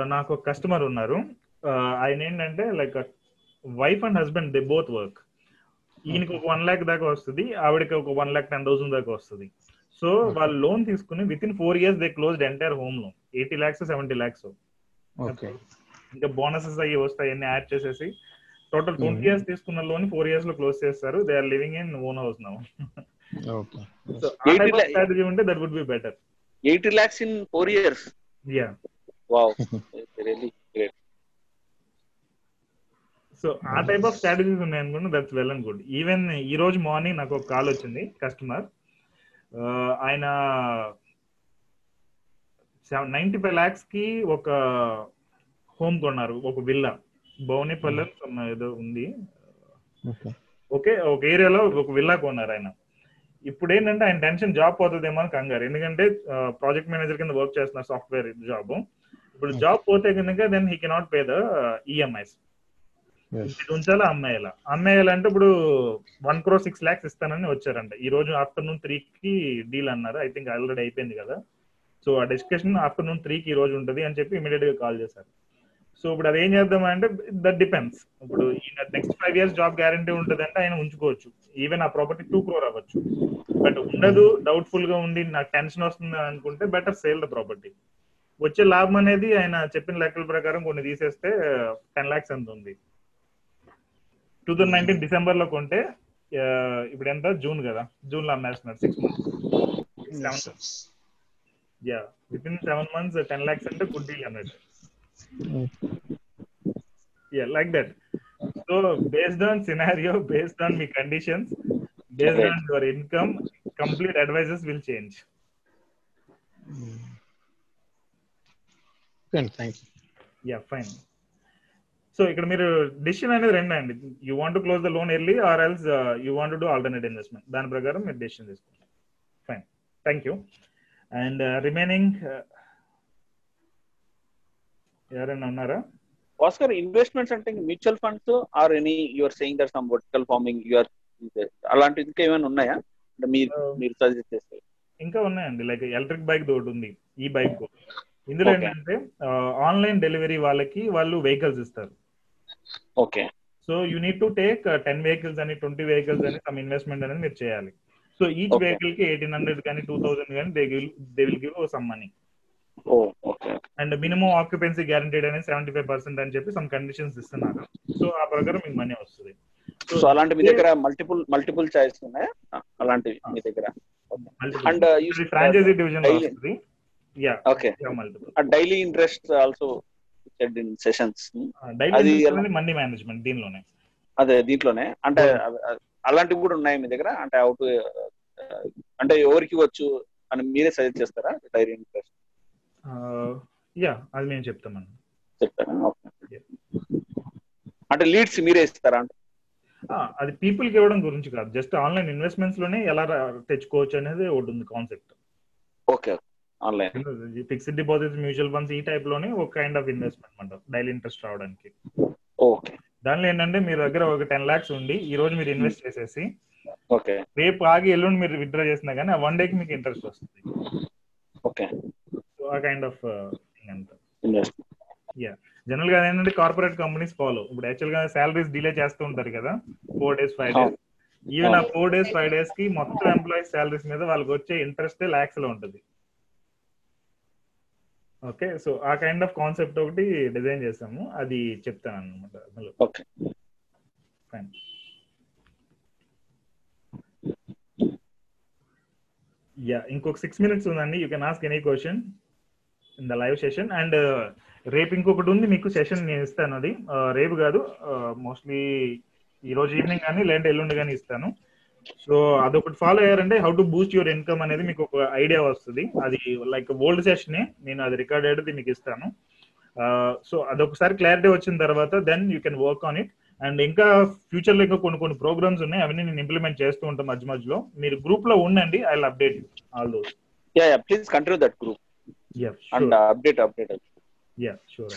నాకు ఒక కస్టమర్ ఉన్నారు. ఆయన ఏంటంటే like wife and husband they both work. ఈయనకి ఒక వన్ ల్యాక్ దాకా వస్తుంది ఆవిడకి ఒక వన్ ల్యాక్ టెన్ థౌసండ్ దాకా వస్తుంది. సో వాళ్ళు లోన్ తీసుకుని within four years they closed entire home loan eighty lakhs seventy lakhs okay. ఇంకా బోనసెస్ అయ్యి వస్తాయి అన్ని యాడ్ చేసేసి. టోటల్ ట్వంటీ ఇయర్స్ తీసుకున్న లోన్ ఫోర్ ఇయర్స్లో క్లోజ్ చేస్తారు. They are living in own house now. Okay. So strategy ఉంటే that would be better eighty lakhs in four years? Ya wow great so ఆ type of strategies ఉన్నాయి అనుకుంటే that's well and good even ఈ రోజు morning నాకు ఒక call వచ్చింది customer ఆయన నైన్టీ ఫైవ్ ల్యాక్స్కి ఒక హోమ్ కొన్నారు ఒక విల్లా భువనేపల్లి ఏదో ఉంది. ఓకే. ఒక ఏరియాలో ఒక విల్లా కొన్నారు ఆయన. ఇప్పుడు ఏంటంటే ఆయన టెన్షన్ జాబ్ పోతుందేమో అని కంగారు. ఎందుకంటే ప్రాజెక్ట్ మేనేజర్ కింద వర్క్ చేస్తున్నారు సాఫ్ట్వేర్ జాబ్. ఇప్పుడు జాబ్ పోతే కనుక then he cannot pay the EMIs ఉంచాలా అమ్మాయిలా? అమ్మాయిలంటే ఇప్పుడు వన్ క్రో సిక్స్ ల్యాక్స్ ఇస్తానని వచ్చారంట. ఈ రోజు ఆఫ్టర్నూన్ త్రీ కి డీల్ అన్నారు. ఐ థింక్ ఆల్రెడీ అయిపోయింది కదా. సో ఆ డిస్కషన్ ఆఫ్టర్నూన్ త్రీ కి ఈ రోజు ఉంటుంది అని చెప్పి ఇమీడియట్గా కాల్ చేశారు. సో ఇప్పుడు అది ఏం చేద్దాం అంటే దట్ డిపెండ్స్ ఇప్పుడు next five years job guarantee ఉంటుంది అంటే ఆయన ఉంచుకోవచ్చు. ఈవెన్ ఆ ప్రాపర్టీ టూ క్రోర్ అవ్వచ్చు. బట్ ఉండదు డౌట్ఫుల్గా ఉండి నాకు టెన్షన్ వస్తుంది అనుకుంటే బెటర్ సేల్ ద ప్రాపర్టీ వచ్చే లాభం అనేది ఆయన చెప్పిన లెక్కల ప్రకారం కొన్ని తీసేస్తే టెన్ లాక్స్ ఎంత ఉంది? టూ థౌసండ్ నైన్టీన్ డిసెంబర్లో కొంటే ఇప్పుడు ఎంత? జూన్ కదా. జూన్లో అమ్మేస్తున్నారు. Six months ya within seven months ten lakhs అంటే గుడ్ డీల్ అన్నట్టు. yeah like that so based on scenario based on my conditions based Right. on your income complete advices will change thank you yeah fine so ఇక్కడ మీరు decision అనేది రెండే అండి you want close the loan early or else you want do alternate investment దాని ప్రకారం మీరు decision తీసుకోండి fine thank you and remaining ఎవరైనా ఉన్నారా? భాస్కర్ ఇన్వెస్ట్మెంట్స్ అంటే mutual funds or any you're saying that some vertical farming you're అలాంటి ఇంకా ఏమైనా ఉన్నాయా? అంటే మీరు మీరు సజెస్ట్ చేస్తే. ఇంకా ఉన్నాయండి. లైక్ ఎలక్ట్రిక్ బైక్ ఒకటి ఉంది ఈ బైక్ ఇందులో. ఏంటంటే ఆన్లైన్ డెలివరీ వాళ్ళకి వాళ్ళు వెహికల్స్ ఇస్తారు. Okay so you need to take ten vehicles అని ట్వంటీ వెహికల్స్ అని సమ్ ఇన్వెస్ట్మెంట్ అనేది మీరు చేయాలి. So each. వెహికల్కి ఎయిటీన్ హండ్రెడ్ కానీ టూ థౌసండ్ కానీ they will they will give some money and minimum occupancy guaranteed అనేది సెవెంటీ ఫైవ్ పర్సెంట్ అని చెప్పి సమ్ కండిషన్స్ ఇస్తున్నారు. సో ఆ ప్రకారం మీకు మనీ వస్తుంది. సో అలాంటి మీ దగ్గర మల్టిపుల్ మల్టిపుల్ చాయిస్ ఉన్నాయా? అలాంటివి మీ దగ్గర. అండ్ ఫ్రాంచైజీ డివిజన్ వస్తుంది. Ya okay daily interest also said in sessions daily అది మనీ మేనేజ్మెంట్ దీనిలోనే. అదే దీంట్లోనే. అంటే అలాంటివి కూడా ఉన్నాయి మీ దగ్గర? అంటే అవుట్ అంటే ఎవరికి వచ్చు అని మీరే సజెస్ట్ చేస్తారా? డైరీ ఇన్వెస్ట్ యా అది మేము చెప్తామన్న ఓకే. అంటే లీడ్స్ మీరే ఇస్తారా? అంటే అది పీపుల్కి ఇవ్వడం గురించి కాదు జస్ట్ ఆన్లైన్ ఇన్వెస్ట్మెంట్స్లోనే ఎలా తెచ్చుకోవచ్చు అనేది ఒకటి ఉంది concept. Okay online. Fixed deposits mutual funds ఈ టైప్లోనే ఒక కైండ్ ఆఫ్ ఇన్వెస్ట్మెంట్ అంటారు డైలీ ఇంట్రెస్ట్ రావడానికి. ఓకే. దానిలో ఏంటంటే మీ దగ్గర ఒక టెన్ లాక్స్ ఉండి ఈ రోజు మీరు ఇన్వెస్ట్ చేసేసి ఓకే. రేపు ఆగి ఎల్లుండి మీరు విత్డ్రా చేసినా కానీ ఆ వన్ డేకి మీకు ఇంట్రెస్ట్ వస్తుంది. ఓకే. ఆ కైండ్ ఆఫ్ థింగ్ అంటారు ఇన్వెస్ట్ జనరల్గా ఏంటంటే కార్పొరేట్ కంపెనీస్ ఫాలో ఇప్పుడు యాక్చువల్గా సాలరీస్ డిలే చేస్తూ ఉంటారు కదా. Four days five days even ఆ ఫోర్ డేస్ ఫైవ్ డేస్కి మొత్తం ఎంప్లాయీస్ సాలరీస్ మీద వాళ్ళకి వచ్చే ఇంట్రెస్ట్ లాక్స్లో ఉంటుంది. ఓకే సో ఆ కైండ్ ఆఫ్ కాన్సెప్ట్ ఒకటి డిజైన్ చేసాము. అది చెప్తాను అనమాట అందులో ఓకే ఫైన్ యా ఇంకొక సిక్స్ మినిట్స్ ఉందండి. You can ask any question in the live session and రేపు ఇంకొకటి ఉంది మీకు సెషన్ నేను ఇస్తాను అది. రేపు కాదు మోస్ట్లీ ఈ రోజు ఈవినింగ్ కానీ లేదంటే ఎల్లుండి కానీ ఇస్తాను. సో అదొకటి ఫాలో అయ్యారంటే how to boost your income అనేది మీకు ఒక ఐడియా వస్తుంది. అది లైక్ ఓల్డ్ సెషనే నేను అది రికార్డ్ అయ్యేది మీకు ఇస్తాను. సో అదొకసారి క్లారిటీ వచ్చిన తర్వాత then you can work on it and ఇంకా ఫ్యూచర్లో ఇంకా కొన్ని కొన్ని ప్రోగ్రామ్స్ ఉన్నాయి అవన్నీ నేను ఇంప్లిమెంట్ చేస్తూ ఉంటాను మధ్య మధ్యలో. మీరు గ్రూప్లో ఉండండి I update you all those ya ya please continue that group ya and update update ya sure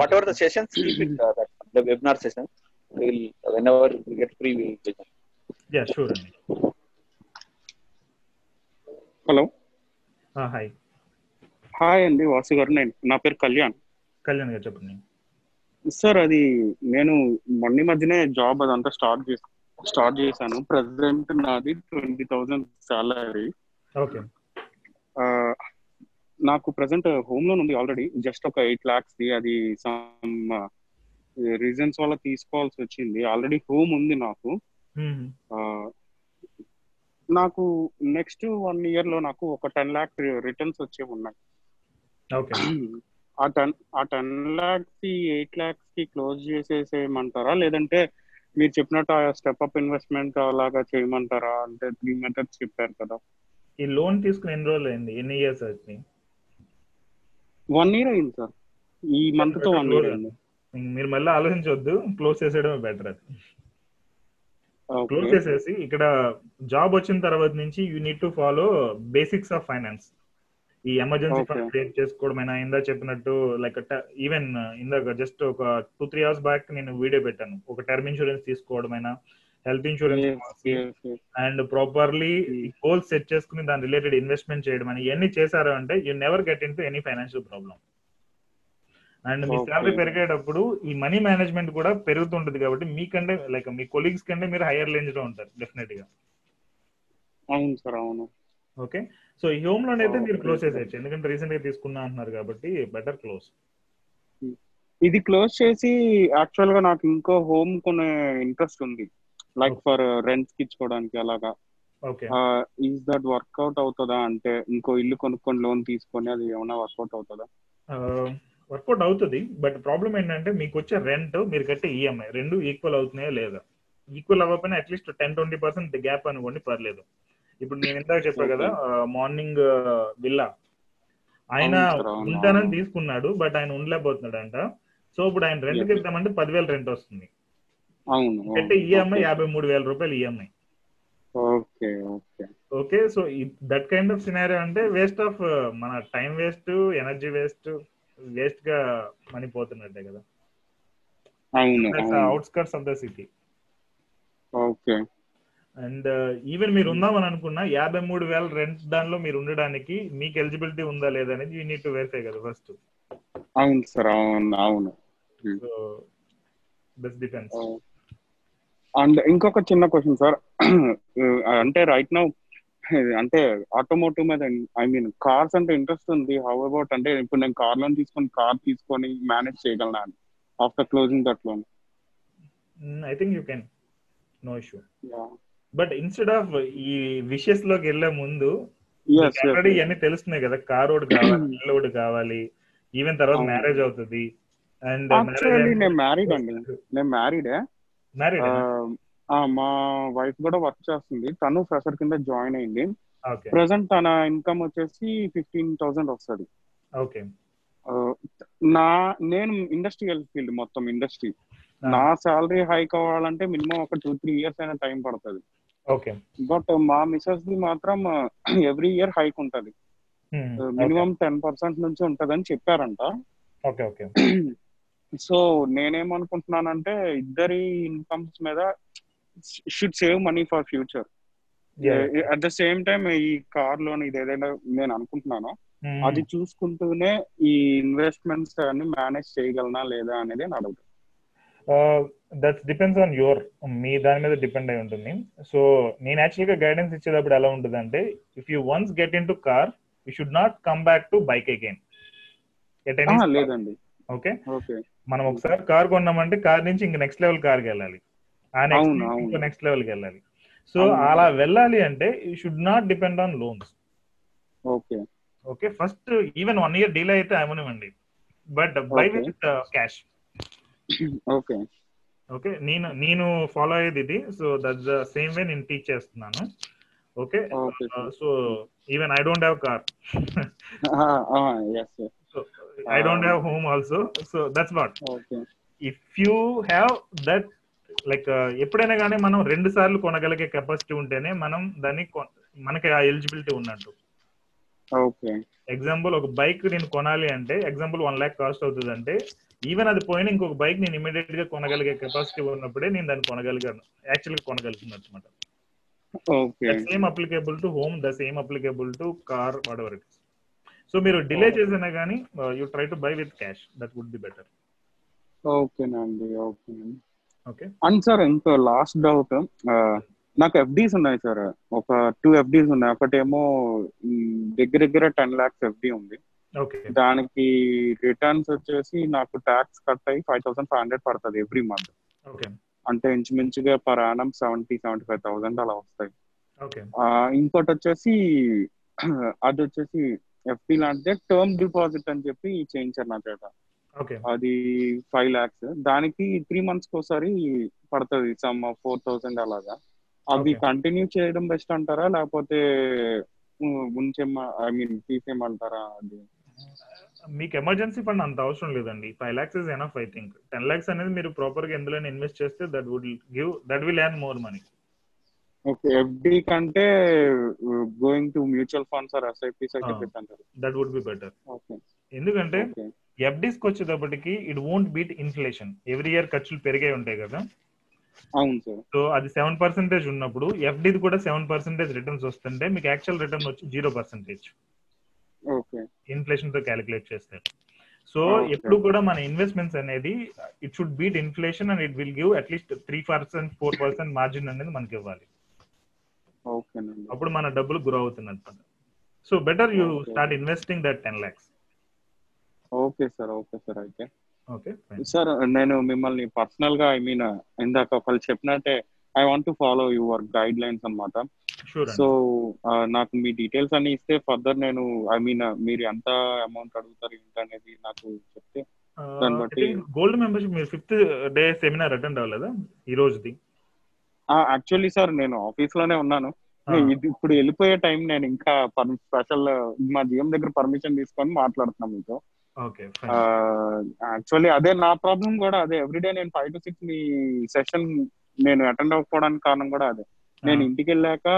what the sessions keep it uh, that the webinar sessions will whenever we get free we will present. Ya sure అండి hello hi hi అండి వాసు గారు నేను నా పేరు కళ్యాణ్. కళ్యాణ్ గారు చెప్పండి. Sir అది నేను మొన్న మధ్యనే జాబ్ అదంతా స్టార్ట్ చేసి స్టార్ట్ చేశాను. ప్రెసెంట్ నాది ట్వంటీ థౌజండ్ సాలరీ. ఓకే నాకు ప్రెసెంట్ హోమ్ లోన్ ఉంది ఆల్రెడీ జస్ట్ ఒక ఎయిట్ లాక్స్ ది అది సమ్ రీజన్స్ వల్ల తీసుకోవాల్సి వచ్చింది. ఆల్రెడీ హోమ్ ఉంది నాకు. ఆ, నాకు నెక్స్ట్ వన్ ఇయర్లో నాకు ఒక టెన్ లాక్ రిటర్న్స్ వచ్చే ఉన్నాయి. ఓకే. ఆ టెన్ ఆ టెన్ లాక్స్కి ఎయిట్ లాక్స్కి క్లోజ్ చేసేసేయమంటారా? లేదంటే మీరు చెప్పినట్టు ఆ స్టెప్ అప్ ఇన్వెస్ట్మెంట్ అలాగా చేయమంటారా? అంటే త్రీ మెథడ్స్ చెప్పారు కదా. ఈ లోన్ తీసుకుని ఎన్ని రోజులు అయింది ఎన్ని ఇయర్స్ అవుతుంది వన్ ఇయర్ అయింది సార్. ఈ మంత్తో వన్ ఇయర్ అయింది. మీరు మళ్ళీ ఆలోచించవద్దు క్లోజ్ చేసేయడమే బెటర్ అది. క్లోజ్ చేసేసి ఇక్కడ జాబ్ వచ్చిన తర్వాత నుంచి you need to follow basics of finance ఈ ఎమర్జెన్సీ. ఫండ్ క్రియేట్ చేసుకోవడమైనా ఇందా చెప్పినట్టు లైక్ ఈవెన్ ఇందాక జస్ట్ ఒక టూ త్రీ అవర్స్ బ్యాక్ నేను వీడియో పెట్టాను. ఒక term insurance తీసుకోవడమైనా health insurance and properly goals set చేసుకుని దాని రిలేటెడ్ ఇన్వెస్ట్మెంట్ చేయడం అని ఇవన్నీ చేశారు అంటే you never get in any financial problem and me. Salary పెరిగేటప్పుడు ఈ మనీ మేనేజ్మెంట్ కూడా పెరుగుతుంటది కాబట్టి మీకంటే లైక్ మీ కొలీగ్స్ కంటే మీరు హైయర్ రేంజ్లో ఉంటారు డెఫినెట్గా అవును సార్ అవును. ఓకే సో ఈ హోమ్ లోన్ అయితే మీరు. క్లోజ్ చేసేయచ్చు. ఎందుకంటే రీసెంట్గా తీసుకున్నా అంటున్నారు కాబట్టి బెటర్ క్లోజ్. ఇది క్లోజ్ చేసి యాక్చువల్గా నాకు ఇంకో హోమ్ కొనే ఇంట్రెస్ట్ ఉంది. లైక్. ఫర్ రెంట్స్కి ఇచ్చుకోవడానికి అలాగా ఈజ్ దట్ వర్కౌట్ అవుతుందా అంటే ఇంకో ఇల్లు కొనుక్కొని లోన్ తీసుకొని అది ఏమైనా వర్కౌట్ అవుతుందా? వర్కౌట్ అవుతుంది బట్ ప్రాబ్లం ఏంటంటే మీకు వచ్చే రెంట్ మీరు కట్టే ఈఎంఐ రెండు ఈక్వల్ అవుతున్నాయా లేదా? ఈక్వల్ అవ్వకపోయినా at least ten twenty percent gap అనుకోండి పర్లేదు. ఇప్పుడు నేను ఇందాక చెప్పా కదా మార్నింగ్ విల్లా ఆయన ఉంటానని. తీసుకున్నాడు బట్ ఆయన ఉండలేకపోతున్నాడు అంట సో ఇప్పుడు ఆయన రెంట్ Yes. ఇద్దామంటే పదివేల రెంట్ వస్తుంది. అవును కట్టే ఈఎంఐ యాభై మూడు వేల రూపాయలు EMI okay okay. Okay so that kind of scenario అంటే వేస్ట్ ఆఫ్ మన టైం వేస్ట్ ఎనర్జీ వేస్ట్ వేస్ట్గా మనీ పోతున్నట్టే కదా. అవును outskirts of the city okay. And even మీరు ఉందామని అనుకున్నా యాభై మూడు వేల రెంట్ దానిలో మీరు ఉండడానికి మీకు ఎలిజిబిలిటీ ఉందా లేదా అనేది యూ నీడ్ టు వెరిఫై కదా ఫస్ట్. అవును సార్ అవును అవును. సో దిస్ డిపెండ్స్ అండ్ ఇంకొక చిన్న క్వశ్చన్ సార్ అంటే రైట్ నౌ అంటే ఆటోమోటివ్ మీద ఐ మీన్ కార్స్ అంటే ఇంట్రెస్ట్ ఉంది. హౌ అబౌట్ అంటే ఇప్పుడు నేను కార్ లోన్ తీసుకొని కార్ తీసుకొని మేనేజ్ చేయగలనా? After closing that loan I think you can no issue but instead of ఈ విషెస్లోకి వెళ్ళే ముందు ఆల్రెడీ ఇవన్నీ తెలుస్తున్నాయి కదా. కార్ ఒకటి కావాలి ఇల్లు ఒకటి కావాలి. ఈవెన్ తర్వాత. మ్యారేజ్ అవుతుంది. అండ్ నేను మ్యారీడ్ అండి. నేను మ్యారీడే మా వైఫ్ కూడా వర్క్ చేస్తుంది. తను ఫ్రెషర్ కింద జాయిన్ అయింది. ఓకే ప్రజెంట్ తన ఇన్కమ్ వచ్చేసి ఫిఫ్టీన్ థౌసండ్ వస్తుంది. ఓకే నా నేను ఇండస్ట్రియల్ ఫీల్డ్ మొత్తం ఇండస్ట్రీ నా శాలరీ హైక్ అవ్వాలంటే మినిమం ఒక టూ త్రీ ఇయర్స్ అయినా టైం పడుతుంది. ఓకే బట్ మా మిసెస్ ది మాత్రం ఎవ్రీ ఇయర్ హైక్ ఉంటది. మినిమం టెన్ పర్సెంట్ నుంచి ఉంటదని చెప్పారంట. ఓకే ఓకే సో నేనేమనుకుంటున్నానంటే ఇద్దరి ఇన్కమ్స్ మీద should save money for future at the same time ఈ కార్ లోన్ ఇది ఏదైనా నేను అనుకుంటున్నాను అది చూసుకుంటూనే ఈ ఇన్వెస్ట్మెంట్స్ అన్ని మేనేజ్ చేయగలనా లేదా అనేది నా doubt that's depends on your మీ దాని మీద డిపెండ్ అయి ఉంటుంది. సో నేను యాక్చువల్గా గైడెన్స్ ఇచ్చేటప్పుడు ఎలా ఉంటుంది అంటే if you once get in to car you should not come back to bike again లేదండి. ఓకే ఓకే మనం ఒకసారి కార్ కొన్నామంటే కార్ నుంచి ఇంక నెక్స్ట్ లెవెల్ కార్కి వెళ్ళాలి. ఆ నెక్స్ట్ నెక్స్ట్ లెవెల్కి వెళ్ళాలి. సో. అలా వెళ్ళాలి అంటే you should not depend on loans okay. Okay first even one year deal అయితే అవనివ్వండి but buy. With cash okay. Okay నేను నేను ఫాలో అయ్యేది ఇది. So that the same way నేను టీచ్ చేస్తున్నాను. Okay okay so even I don't have car I don't have home also so that's what okay if you have that like ఎప్పుడైనా కానీ మనం రెండు సార్లు కొనగలిగే కెపాసిటీ ఉంటేనే మనం దాన్ని మనకి ఆ ఎలిజిబిలిటీ ఉన్నట్టు. ఓకే ఎగ్జాంపుల్ ఒక బైక్ నేను కొనాలి అంటే ఎగ్జాంపుల్ వన్ ల్యాక్ కాస్ట్ అవుతుంది అంటే ఈవెన్ అది పోయిన ఇంకొక బైక్ నేను ఇమీడియట్గా కొనగలిగే కెపాసిటీ ఉన్నప్పుడే నేను దాన్ని కొనగలిగాను. యాక్చువల్గా కొనగలుగుతున్నాను అనమాట same applicable to home the same applicable to car whatever it so మీరు డిలే చేసినా కానీ you try to buy with cash that would be better ఓకేనండి ఓకేనండి ఓకే అండ్ సార్ ఇంకో లాస్ట్ డౌట్ నాకు ఎఫ్డీస్ ఉన్నాయి సార్. ఒక టూ ఎఫ్డీస్ ఉన్నాయి. ఒకటేమో దగ్గర దగ్గర టెన్ లాక్స్ ఎఫ్డి ఉంది. ఓకే దానికి రిటర్న్స్ వచ్చేసి నాకు ట్యాక్స్ కట్ అయ్యి ఫైవ్ థౌసండ్ ఫైవ్ హండ్రెడ్ పడుతుంది ఎవ్రీ మంత్ ఓకే అంటే ఇంచుమించుగా per annum seventy seventy five thousand అలా వస్తాయి. ఇంకోటి వచ్చేసి అది వచ్చేసి ఎఫ్డి లాంటిదే టర్మ్ డిపాజిట్ అని చెప్పి చేయించారు నా చేత. ఓకే. అది ఫైవ్ లాక్స్ దానికి త్రీ మంత్స్ ఒకసారి పడుతుంది సమ్ ఫోర్ థౌసండ్ అలాగా. అవి. కంటిన్యూ చేయడం బెస్ట్ అంటారా? లేకపోతే ఐ మీన్ తీసేయమంటారా అది? మీకు ఎమర్జెన్సీ ఫండ్ అంత అవసరం లేదండి. Five lakhs is enough I think ten lakhs అనేది మీరు ప్రాపర్గా ఎందులో ఇన్వెస్ట్ చేస్తే that would give that will earn more money okay FD కంటే going to mutual funds or SIPs అయితే అంటారు. దట్ వుడ్ బి బెటర్ ఎందుకంటే ఎఫ్డీస్కి వచ్చేటప్పటికి it won't beat inflation every year ఖర్చులు పెరిగే ఉంటాయి కదా. అవును సార్. సో అది సెవెన్ పర్సెంటేజ్ ఉన్నప్పుడు ఎఫ్డీది కూడా సెవెన్ పర్సెంటేజ్ రిటర్న్స్ వస్తుంటే మీకు యాక్చువల్ రిటర్న్ వచ్చి జీరో పర్సెంటేజ్ ఓకే. ఇన్ఫ్లేషన్తో క్యాలిక్యులేట్ చేస్తారు సో. ఎప్పుడు కూడా మన ఇన్వెస్ట్మెంట్స్ అనేది it should beat inflation and it will give at least three percent four percent margin అనేది మనకి ఇవ్వాలి. అప్పుడు మన డబ్బులు గ్రో అవుతుంది అనమాట so better you. Start investing that ten lakhs. Okay sir okay sir అయితే. ఓకే సార్ నేను మిమ్మల్ని పర్సనల్గా ఐ మీన్ ఇందాక ఒకళ్ళు చెప్పినట్టే I want to follow your guidelines అనమాట సో నాకు మీ డీటెయిల్స్ అన్ని ఇస్తే ఫర్దర్ నేను ఐ మీన్ మీరు ఎంత అమౌంట్ అడుగుతారు ఏంటనేది నాకు చెప్తే దాన్ని బట్టి గోల్డ్ మెంబర్షిప్ మీరు ఫిఫ్త్ డే సెమినార్ అటెండ్ అవ్వలేదా? ఈ రోజుది. యాక్చువల్లీ సార్ నేను ఆఫీస్లోనే ఉన్నాను ఇది ఇప్పుడు వెళ్ళిపోయే టైం నేను ఇంకా స్పెషల్ మా జిఎం దగ్గర పర్మిషన్ తీసుకొని మాట్లాడుతున్నాను మీతో. యాక్చువల్లీ అదే నా ప్రాబ్లం కూడా అదే. ఎవ్రీడే నేను ఫైవ్ టు సిక్స్ మీ సెషన్ నేను అటెండ్ అవ్వకపోవడానికి కారణం కూడా అదే. నేను ఇంటికి వెళ్ళాక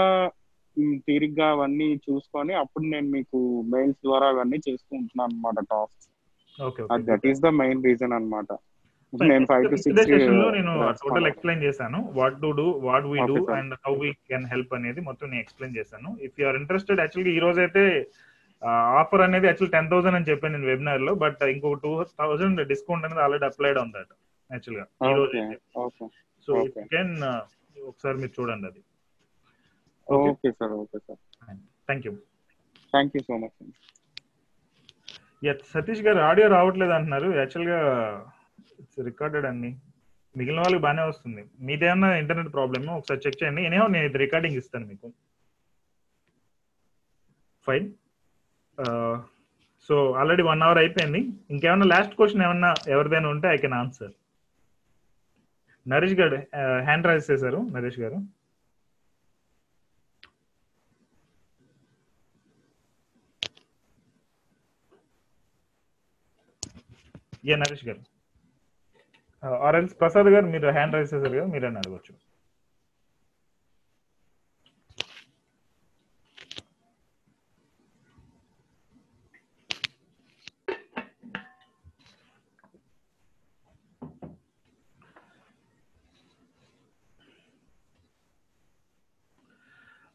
తీరిగ్గా అవన్నీ చూసుకొని అప్పుడు నేను మీకు మెయిల్స్ ద్వారా అవన్నీ చేస్తూ ఉంటున్నాను అనమాట task that is the main reason అనమాట నేను ఫైవ్ టు సిక్స్ నేను టోటల్ ఎక్స్ప్లెయిన్ చేశాను. What to do what we do. And how we can help అనేది మొత్తం నేను ఎక్స్ప్లెయిన్ చేశాను. ఇఫ్ యు ఆర్ ఇంట్రెస్టెడ్ యాక్చువల్గా ఈ రోజు అయితే ఆఫర్ అనేది యాక్చువల్ టెన్ థౌసండ్ అని చెప్పాను నేను వెబినార్లో బట్ ఇంకో టూ థౌసండ్ డిస్కౌంట్ అనేది ఆల్రెడీ అప్లైడ్ ఉంది దట్ యాక్చువల్గా. ఈ రోజు సో. కెన్ ఒకసారి మీరు చూడండి అది. Okay sir okay sir thank you thank you so much yes Satish garu audio రావట్లేదు అంటున్నారు. యాక్చువల్గా ఇట్స్ రికార్డెడ్ అండి. మిగిలిన వాళ్ళకి బాగానే వస్తుంది. మీదేమన్నా ఇంటర్నెట్ ప్రాబ్లమ్? ఒకసారి చెక్ చేయండి. ఎనీహో నేను ఇది రికార్డింగ్ ఇస్తాను మీకు. Fine. So already one hour అయిపోయింది. ఇంకేమన్నా లాస్ట్ క్వశ్చన్ ఏమన్నా ఎవరిదైనా ఉంటే ఐ కెన్ ఆన్సర్. నరేష్ గారు హ్యాండ్ రైజ్ చేశారు నరేష్ గారు. ఏ నరేష్ గారు. ఆర్ఎల్స్ ప్రసాద్ గారు మీరు హ్యాండ్ రైజ్ చేశారు కదా మీరని అడగచ్చు.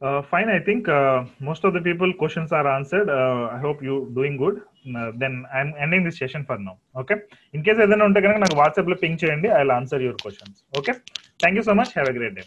Uh, fine, I think uh, most of the people questions are answered. Uh, I hope you doing good. Uh, then I'm ending this session for now. Okay. In case ఏదైనా ఉంటే కనుక నాకు వాట్సాప్లో ping చేయండి I answer your questions okay thank you so much have a great day